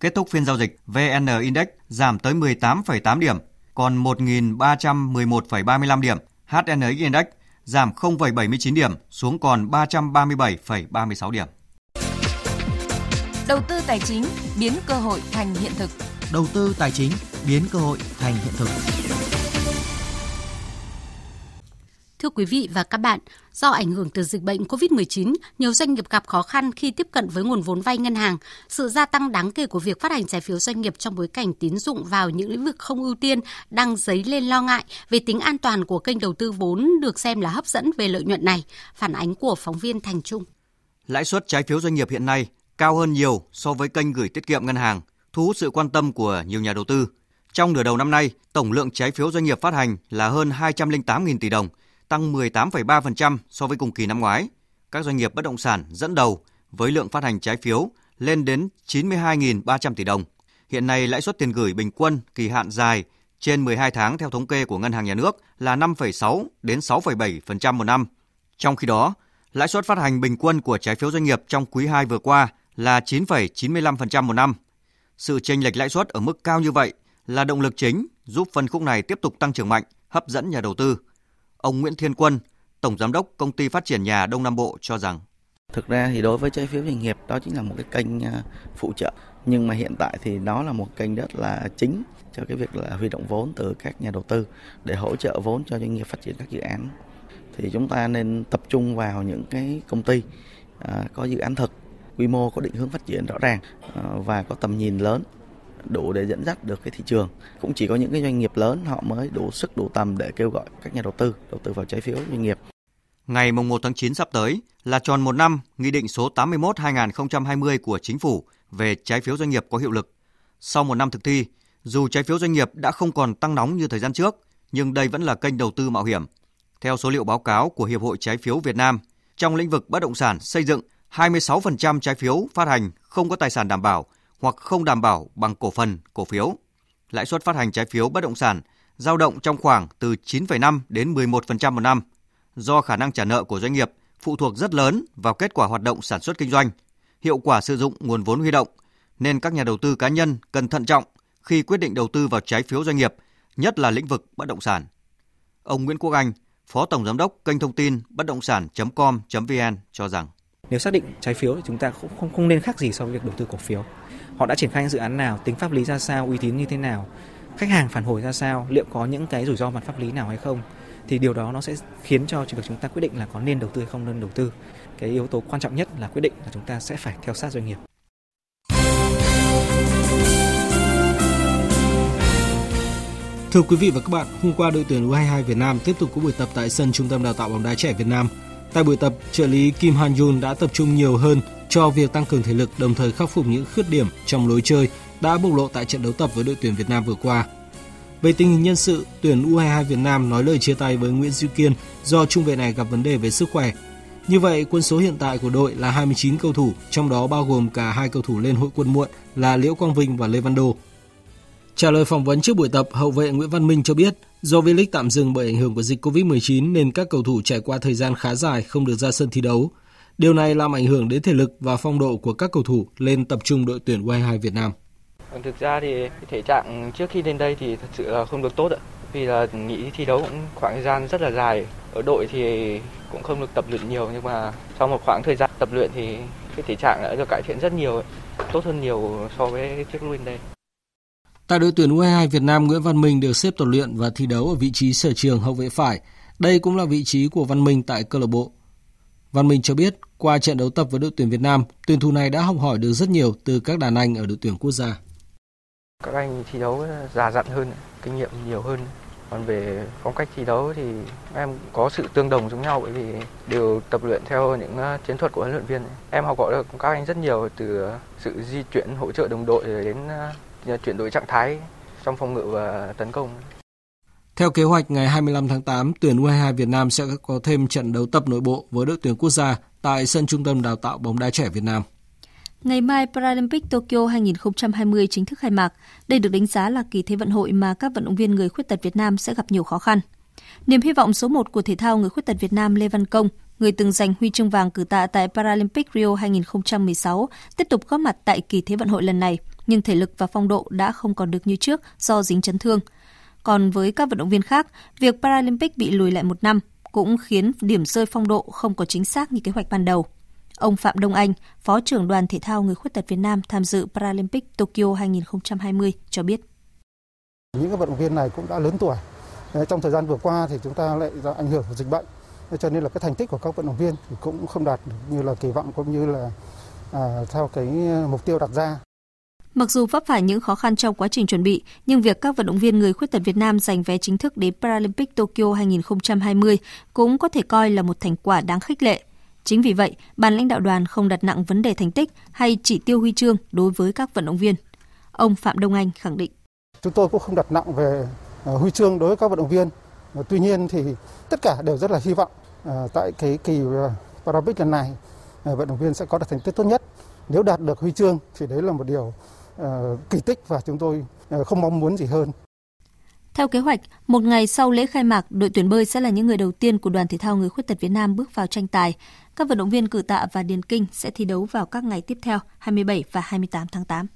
Kết thúc phiên giao dịch, VN Index giảm tới 18,8 điểm, còn 1.311,35 điểm. HNX Index giảm 0,79 điểm xuống còn 337,36 điểm. Đầu tư tài chính biến cơ hội thành hiện thực. Đầu tư tài chính biến cơ hội thành hiện thực. Thưa quý vị và các bạn, do ảnh hưởng từ dịch bệnh COVID-19, nhiều doanh nghiệp gặp khó khăn khi tiếp cận với nguồn vốn vay ngân hàng. Sự gia tăng đáng kể của việc phát hành trái phiếu doanh nghiệp trong bối cảnh tín dụng vào những lĩnh vực không ưu tiên đang dấy lên lo ngại về tính an toàn của kênh đầu tư vốn được xem là hấp dẫn về lợi nhuận này. Phản ánh của phóng viên Thành Trung. Lãi suất trái phiếu doanh nghiệp hiện nay cao hơn nhiều so với kênh gửi tiết kiệm ngân hàng, thu hút sự quan tâm của nhiều nhà đầu tư. Trong nửa đầu năm nay, tổng lượng trái phiếu doanh nghiệp phát hành là hơn 208.000 tỷ đồng, tăng 18,3% so với cùng kỳ năm ngoái. Các doanh nghiệp bất động sản dẫn đầu với lượng phát hành trái phiếu lên đến 92.300 tỷ đồng. Hiện nay lãi suất tiền gửi bình quân kỳ hạn dài trên 12 tháng theo thống kê của Ngân hàng Nhà nước là 5,6 đến 6,7% một năm. Trong khi đó, lãi suất phát hành bình quân của trái phiếu doanh nghiệp trong quý 2 vừa qua là 9,95% một năm. Sự chênh lệch lãi suất ở mức cao như vậy là động lực chính giúp phân khúc này tiếp tục tăng trưởng mạnh, hấp dẫn nhà đầu tư. Ông Nguyễn Thiên Quân, Tổng Giám đốc Công ty Phát triển Nhà Đông Nam Bộ cho rằng. Thực ra thì đối với trái phiếu doanh nghiệp đó chính là một cái kênh à, phụ trợ. Nhưng mà hiện tại thì nó là một kênh rất là chính cho cái việc là huy động vốn từ các nhà đầu tư để hỗ trợ vốn cho doanh nghiệp phát triển các dự án. Thì chúng ta nên tập trung vào những cái công ty à, có dự án thực quy mô có định hướng phát triển rõ ràng à, và có tầm nhìn lớn đủ để dẫn dắt được cái thị trường. Cũng chỉ có những cái doanh nghiệp lớn họ mới đủ sức đủ tầm để kêu gọi các nhà đầu tư đầu tư vào trái phiếu doanh nghiệp. Ngày 1 tháng 9 sắp tới là tròn một năm Nghị định số 81-2020 của Chính phủ về trái phiếu doanh nghiệp có hiệu lực. Sau một năm thực thi, dù trái phiếu doanh nghiệp đã không còn tăng nóng như thời gian trước, nhưng đây vẫn là kênh đầu tư mạo hiểm. Theo số liệu báo cáo của Hiệp hội Trái phiếu Việt Nam, trong lĩnh vực bất động sản xây dựng, 26% trái phiếu phát hành không có tài sản đảm bảo hoặc không đảm bảo bằng cổ phần, cổ phiếu. Lãi suất phát hành trái phiếu bất động sản giao động trong khoảng từ 9,5 đến 11% một năm. Do khả năng trả nợ của doanh nghiệp phụ thuộc rất lớn vào kết quả hoạt động sản xuất kinh doanh, hiệu quả sử dụng nguồn vốn huy động, nên các nhà đầu tư cá nhân cần thận trọng khi quyết định đầu tư vào trái phiếu doanh nghiệp, nhất là lĩnh vực bất động sản. Ông Nguyễn Quốc Anh, Phó Tổng Giám đốc kênh thông tin bất động sản.com.vn cho rằng nếu xác định trái phiếu thì chúng ta cũng không, không nên khác gì so với việc đầu tư cổ phiếu họ đã triển khai những dự án nào? Tính pháp lý ra sao? Uy tín như thế nào? Khách hàng phản hồi ra sao? Liệu có những cái rủi ro mặt pháp lý nào hay không? Thì điều đó nó sẽ khiến cho việc chúng ta quyết định là có nên đầu tư hay không nên đầu tư. Cái yếu tố quan trọng nhất là quyết định là chúng ta sẽ phải theo sát doanh nghiệp. Thưa quý vị và các bạn, hôm qua đội tuyển U22 Việt Nam tiếp tục có buổi tập tại sân Trung tâm Đào tạo bóng đá trẻ Việt Nam. Tại buổi tập, trợ lý Kim Han Yoon đã tập trung nhiều hơn cho việc tăng cường thể lực đồng thời khắc phục những khuyết điểm trong lối chơi đã bộc lộ tại trận đấu tập với đội tuyển Việt Nam vừa qua. Về tình hình nhân sự, tuyển U22 Việt Nam nói lời chia tay với Nguyễn Duy Kiên do trung vệ này gặp vấn đề về sức khỏe. Như vậy, quân số hiện tại của đội là 29 cầu thủ, trong đó bao gồm cả hai cầu thủ lên hội quân muộn là Liễu Quang Vinh và Lê Văn Đô. Trả lời phỏng vấn trước buổi tập, hậu vệ Nguyễn Văn Minh cho biết do V-League tạm dừng bởi ảnh hưởng của dịch Covid-19 nên các cầu thủ trải qua thời gian khá dài không được ra sân thi đấu. Điều này làm ảnh hưởng đến thể lực và phong độ của các cầu thủ lên tập trung đội tuyển U22 Việt Nam. Thực ra thì thể trạng trước khi lên đây thì thật sự là không được tốt ạ. Vì là nghỉ thi đấu cũng khoảng thời gian rất là dài. Ở đội thì cũng không được tập luyện nhiều nhưng mà sau một khoảng thời gian tập luyện thì cái thể trạng đã được cải thiện rất nhiều, tốt hơn nhiều so với trước lúc lên đây. Tại đội tuyển U22 Việt Nam, Nguyễn Văn Minh được xếp tập luyện và thi đấu ở vị trí sở trường hậu vệ phải. Đây cũng là vị trí của Văn Minh tại câu lạc bộ. Văn Minh cho biết, qua trận đấu tập với đội tuyển Việt Nam, tuyển thủ này đã học hỏi được rất nhiều từ các đàn anh ở đội tuyển quốc gia. Các anh thi đấu già dặn hơn, kinh nghiệm nhiều hơn. Còn về phong cách thi đấu thì em có sự tương đồng giống nhau bởi vì đều tập luyện theo những ờ, chiến thuật của huấn luyện viên. Em học hỏi được các anh rất nhiều từ sự di chuyển hỗ trợ đồng đội đến ờ, chuyển đổi trạng thái trong phòng ngự và tấn công. Theo kế hoạch, ngày 25 tháng 8, tuyển U22 Việt Nam sẽ có thêm trận đấu tập nội bộ với đội tuyển quốc gia tại sân Trung tâm Đào tạo bóng đá trẻ Việt Nam. Ngày mai Paralympic Tokyo 2020 chính thức khai mạc. Đây được đánh giá là kỳ thế vận hội mà các vận động viên người khuyết tật Việt Nam sẽ gặp nhiều khó khăn. Niềm hy vọng số 1 của thể thao người khuyết tật Việt Nam Lê Văn Công, người từng giành huy chương vàng cử tạ tại Paralympic Rio 2016, tiếp tục góp mặt tại kỳ thế vận hội lần này, nhưng thể lực và phong độ đã không còn được như trước do dính chấn thương. Còn với các vận động viên khác, việc Paralympic bị lùi lại một năm cũng khiến điểm rơi phong độ không có chính xác như kế hoạch ban đầu. Ông Phạm Đông Anh, Phó trưởng đoàn thể thao người khuyết tật Việt Nam tham dự Paralympic Tokyo 2020 cho biết. Những các vận động viên này cũng đã lớn tuổi. Ờ, trong thời gian vừa qua thì chúng ta lại do ảnh hưởng của dịch bệnh. Cho nên là cái thành tích của các vận động viên thì cũng không đạt như là kỳ vọng cũng như là à, theo cái ờ, mục tiêu đặt ra. Mặc dù vấp phải những khó khăn trong quá trình chuẩn bị, nhưng việc các vận động viên người khuyết tật Việt Nam giành vé chính thức đến Paralympic Tokyo 2020 cũng có thể coi là một thành quả đáng khích lệ. Chính vì vậy, ban lãnh đạo đoàn không đặt nặng vấn đề thành tích hay chỉ tiêu huy chương đối với các vận động viên. Ông Phạm Đông Anh khẳng định. Chúng tôi cũng không đặt nặng về ờ, huy chương đối với các vận động viên. Ờ, tuy nhiên thì tất cả đều rất là hy vọng ờ, tại cái kỳ Paralympic lần này vận động viên sẽ có được thành tích tốt nhất. Nếu đạt được huy chương thì đấy là một điều kỳ tích và chúng tôi không mong muốn gì hơn. Theo kế hoạch, một ngày sau lễ khai mạc, đội tuyển bơi sẽ là những người đầu tiên của đoàn thể thao người khuyết tật Việt Nam bước vào tranh tài. Các vận động viên cử tạ và điền kinh sẽ thi đấu vào các ngày tiếp theo 27 và 28 tháng 8.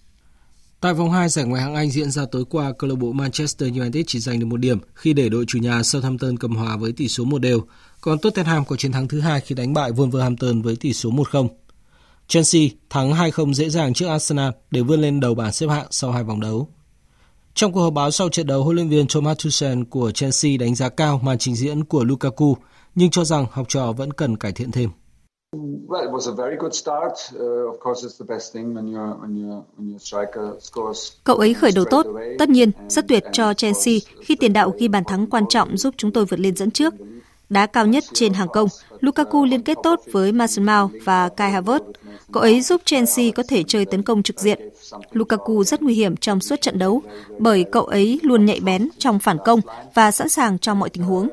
Tại vòng 2 giải Ngoại hạng Anh diễn ra tối qua, câu lạc bộ Manchester United chỉ giành được một điểm khi để đội chủ nhà Southampton cầm hòa với tỷ số một đều, còn Tottenham có chiến thắng thứ hai khi đánh bại Wolverhampton với tỷ số 1-0. Chelsea thắng 2-0 dễ dàng trước Arsenal để vươn lên đầu bảng xếp hạng sau hai vòng đấu. Trong cuộc họp báo sau trận đấu, huấn luyện viên Thomas Tuchel của Chelsea đánh giá cao màn trình diễn của Lukaku, nhưng cho rằng học trò vẫn cần cải thiện thêm. Cậu ấy khởi đầu tốt, tất nhiên rất tuyệt cho Chelsea khi tiền đạo ghi bàn thắng quan trọng giúp chúng tôi vượt lên dẫn trước. Đá cao nhất trên hàng công, Lukaku liên kết tốt với Mason Mount và Kai Havertz. Cậu ấy giúp Chelsea có thể chơi tấn công trực diện. Lukaku rất nguy hiểm trong suốt trận đấu bởi cậu ấy luôn nhạy bén trong phản công và sẵn sàng trong mọi tình huống.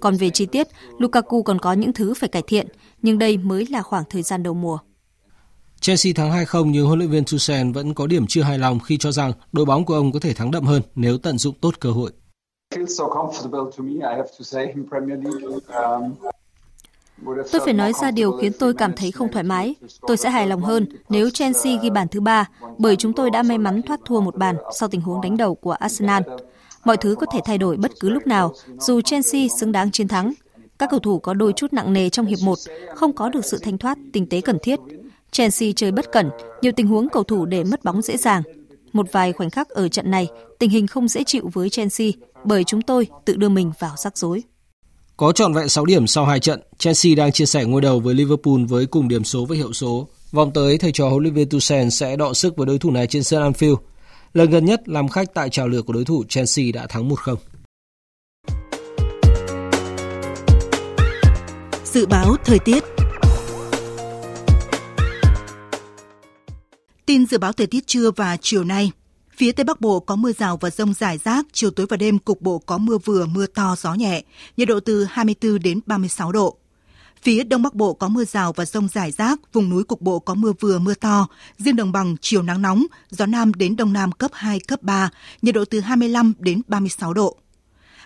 Còn về chi tiết, Lukaku còn có những thứ phải cải thiện, nhưng đây mới là khoảng thời gian đầu mùa. Chelsea thắng 2-0 nhưng huấn luyện viên Tuchel vẫn có điểm chưa hài lòng khi cho rằng đội bóng của ông có thể thắng đậm hơn nếu tận dụng tốt cơ hội. Tôi phải nói ra điều khiến tôi cảm thấy không thoải mái. Tôi sẽ hài lòng hơn nếu Chelsea ghi bàn thứ ba, bởi chúng tôi đã may mắn thoát thua một bàn sau tình huống đánh đầu của Arsenal. Mọi thứ có thể thay đổi bất cứ lúc nào, dù Chelsea xứng đáng chiến thắng. Các cầu thủ có đôi chút nặng nề trong hiệp 1, không có được sự thanh thoát, tinh tế cần thiết. Chelsea chơi bất cẩn, nhiều tình huống cầu thủ để mất bóng dễ dàng. Một vài khoảnh khắc ở trận này, tình hình không dễ chịu với Chelsea bởi chúng tôi tự đưa mình vào rắc rối. Có trọn vẹn 6 điểm sau hai trận, Chelsea đang chia sẻ ngôi đầu với Liverpool với cùng điểm số và hiệu số. Vòng tới, thầy trò huấn luyện viên Tuchel sẽ đọ sức với đối thủ này trên sân Anfield. Lần gần nhất làm khách tại trào lửa của đối thủ Chelsea đã thắng 1-0. Dự báo thời tiết Tin dự báo thời tiết trưa và chiều nay. Phía Tây Bắc Bộ có mưa rào và rông rải rác, chiều tối và đêm cục bộ có mưa vừa, mưa to, gió nhẹ, nhiệt độ từ 24 đến 36 độ. Phía Đông Bắc Bộ có mưa rào và rông rải rác, vùng núi cục bộ có mưa vừa mưa to, riêng đồng bằng chiều nắng nóng, gió Nam đến Đông Nam cấp 2, cấp 3, nhiệt độ từ 25 đến 36 độ.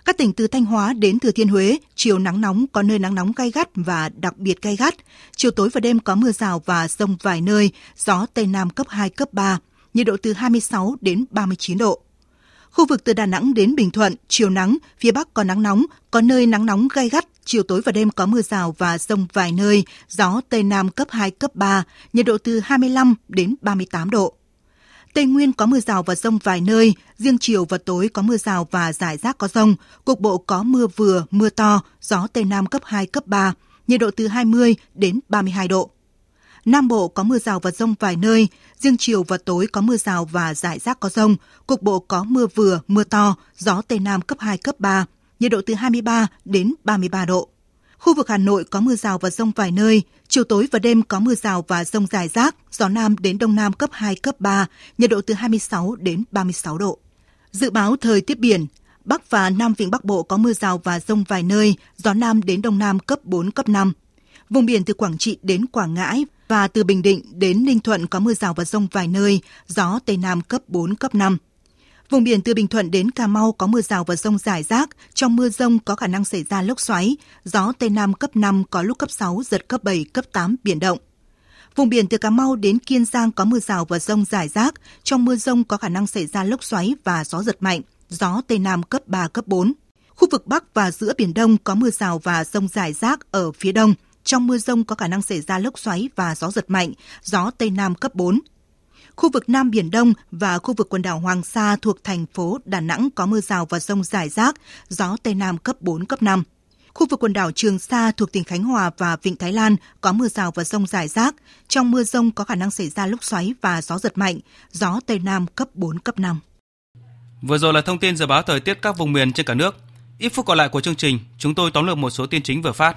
Các tỉnh từ Thanh Hóa đến Thừa Thiên Huế, chiều nắng nóng có nơi nắng nóng gay gắt và đặc biệt gay gắt. Chiều tối và đêm có mưa rào và rông vài nơi, gió Tây Nam cấp 2, cấp 3, nhiệt độ từ 26 đến 39 độ. Khu vực từ Đà Nẵng đến Bình Thuận, chiều nắng, phía Bắc có nắng nóng, có nơi nắng nóng gay gắt, chiều tối và đêm có mưa rào và rông vài nơi, gió Tây Nam cấp 2, cấp 3, nhiệt độ từ 25 đến 38 độ. Tây Nguyên có mưa rào và rông vài nơi, riêng chiều và tối có mưa rào và rải rác có rông, cục bộ có mưa vừa, mưa to, gió Tây Nam cấp 2, cấp 3, nhiệt độ từ 20 đến 32 độ. Nam Bộ có mưa rào và rông vài nơi, riêng chiều và tối có mưa rào và rải rác có rông, cục bộ có mưa vừa, mưa to, gió Tây Nam cấp 2, cấp 3, nhiệt độ từ 23 đến 33 độ. Khu vực Hà Nội có mưa rào và rông vài nơi, chiều tối và đêm có mưa rào và rông rải rác, gió Nam đến Đông Nam cấp 2, cấp 3, nhiệt độ từ 26 đến 36 độ. Dự báo thời tiết biển, Bắc và Nam Vịnh Bắc Bộ có mưa rào và rông vài nơi, gió Nam đến Đông Nam cấp 4, cấp 5. Vùng biển từ Quảng Trị đến Quảng Ngãi và từ Bình Định đến Ninh Thuận có mưa rào và rông vài nơi, gió Tây Nam cấp 4, cấp 5. Vùng biển từ Bình Thuận đến Cà Mau có mưa rào và rông rải rác, trong mưa rông có khả năng xảy ra lốc xoáy, gió Tây Nam cấp 5 có lúc cấp 6, giật cấp 7, cấp 8, biển động. Vùng biển từ Cà Mau đến Kiên Giang có mưa rào và rông rải rác, trong mưa rông có khả năng xảy ra lốc xoáy và gió giật mạnh, gió Tây Nam cấp 3, cấp 4. Khu vực Bắc và giữa Biển Đông có mưa rào và rông rải rác ở phía đông. Trong mưa rông có khả năng xảy ra lốc xoáy và gió giật mạnh, gió Tây Nam cấp 4. Khu vực Nam Biển Đông và khu vực quần đảo Hoàng Sa thuộc thành phố Đà Nẵng có mưa rào và rông rải rác, gió Tây Nam cấp 4, cấp 5. Khu vực quần đảo Trường Sa thuộc tỉnh Khánh Hòa và Vịnh Thái Lan có mưa rào và rông rải rác. Trong mưa rông có khả năng xảy ra lốc xoáy và gió giật mạnh, gió Tây Nam cấp 4, cấp 5. Vừa rồi là thông tin dự báo thời tiết các vùng miền trên cả nước. Ít phút còn lại của chương trình, chúng tôi tóm lược một số tin chính vừa phát.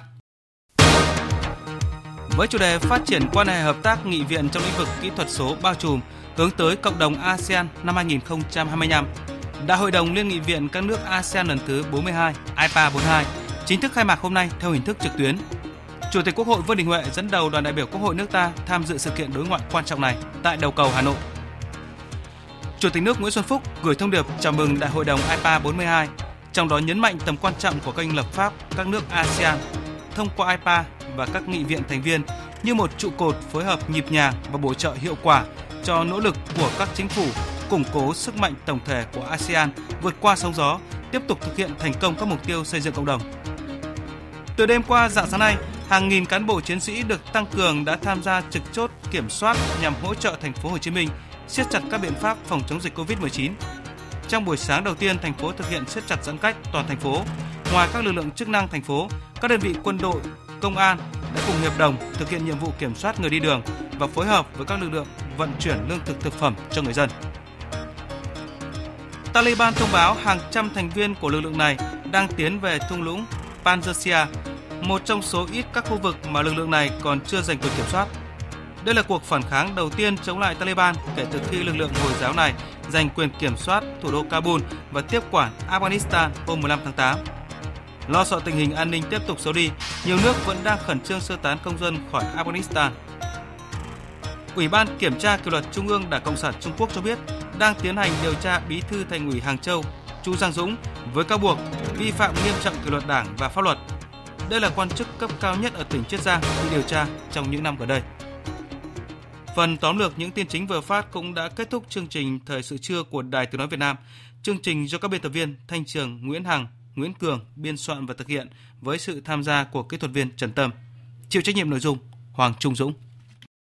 Với chủ đề phát triển quan hệ hợp tác nghị viện trong lĩnh vực kỹ thuật số bao trùm hướng tới cộng đồng ASEAN năm 2025, Đại hội đồng Liên nghị viện các nước ASEAN lần thứ 42, IPA 42, chính thức khai mạc hôm nay theo hình thức trực tuyến. Chủ tịch Quốc hội Vương Đình Huệ dẫn đầu đoàn đại biểu Quốc hội nước ta tham dự sự kiện đối ngoại quan trọng này tại đầu cầu Hà Nội. Chủ tịch nước Nguyễn Xuân Phúc gửi thông điệp chào mừng Đại hội đồng IPA 42, trong đó nhấn mạnh tầm quan trọng của kênh lập pháp các nước ASEAN thông qua IPA và các nghị viện thành viên như một trụ cột phối hợp nhịp nhàng và bổ trợ hiệu quả cho nỗ lực của các chính phủ củng cố sức mạnh tổng thể của ASEAN vượt qua sóng gió, tiếp tục thực hiện thành công các mục tiêu xây dựng cộng đồng. Từ đêm qua dạng sáng nay, hàng nghìn cán bộ chiến sĩ được tăng cường đã tham gia trực chốt kiểm soát nhằm hỗ trợ thành phố Hồ Chí Minh siết chặt các biện pháp phòng chống dịch Covid-19. Trong buổi sáng đầu tiên, thành phố thực hiện siết chặt giãn cách toàn thành phố. Ngoài các lực lượng chức năng thành phố, các đơn vị quân đội, công an đã cùng hiệp đồng thực hiện nhiệm vụ kiểm soát người đi đường và phối hợp với các lực lượng vận chuyển lương thực thực phẩm cho người dân. Taliban thông báo hàng trăm thành viên của lực lượng này đang tiến về thung lũng Panjshir, một trong số ít các khu vực mà lực lượng này còn chưa giành quyền kiểm soát. Đây là cuộc phản kháng đầu tiên chống lại Taliban kể từ khi lực lượng Hồi giáo này giành quyền kiểm soát thủ đô Kabul và tiếp quản Afghanistan hôm 15 tháng 8. Lo sợ tình hình an ninh tiếp tục xấu đi, nhiều nước vẫn đang khẩn trương sơ tán công dân khỏi Afghanistan. Ủy ban Kiểm tra Kỷ luật Trung ương Đảng Cộng sản Trung Quốc cho biết đang tiến hành điều tra bí thư thành ủy Hàng Châu Chu Giang Dũng với cáo buộc vi phạm nghiêm trọng kỷ luật đảng và pháp luật. Đây là quan chức cấp cao nhất ở tỉnh Chiết Giang bị điều tra trong những năm gần đây. Phần tóm lược những tin chính vừa phát cũng đã kết thúc chương trình Thời sự trưa của Đài Tiếng Nói Việt Nam. Chương trình do các biên tập viên Thanh Trường, Nguyễn Hằng, Nguyễn Cường biên soạn và thực hiện với sự tham gia của kỹ thuật viên Trần Tâm. Chịu trách nhiệm nội dung Hoàng Trung Dũng.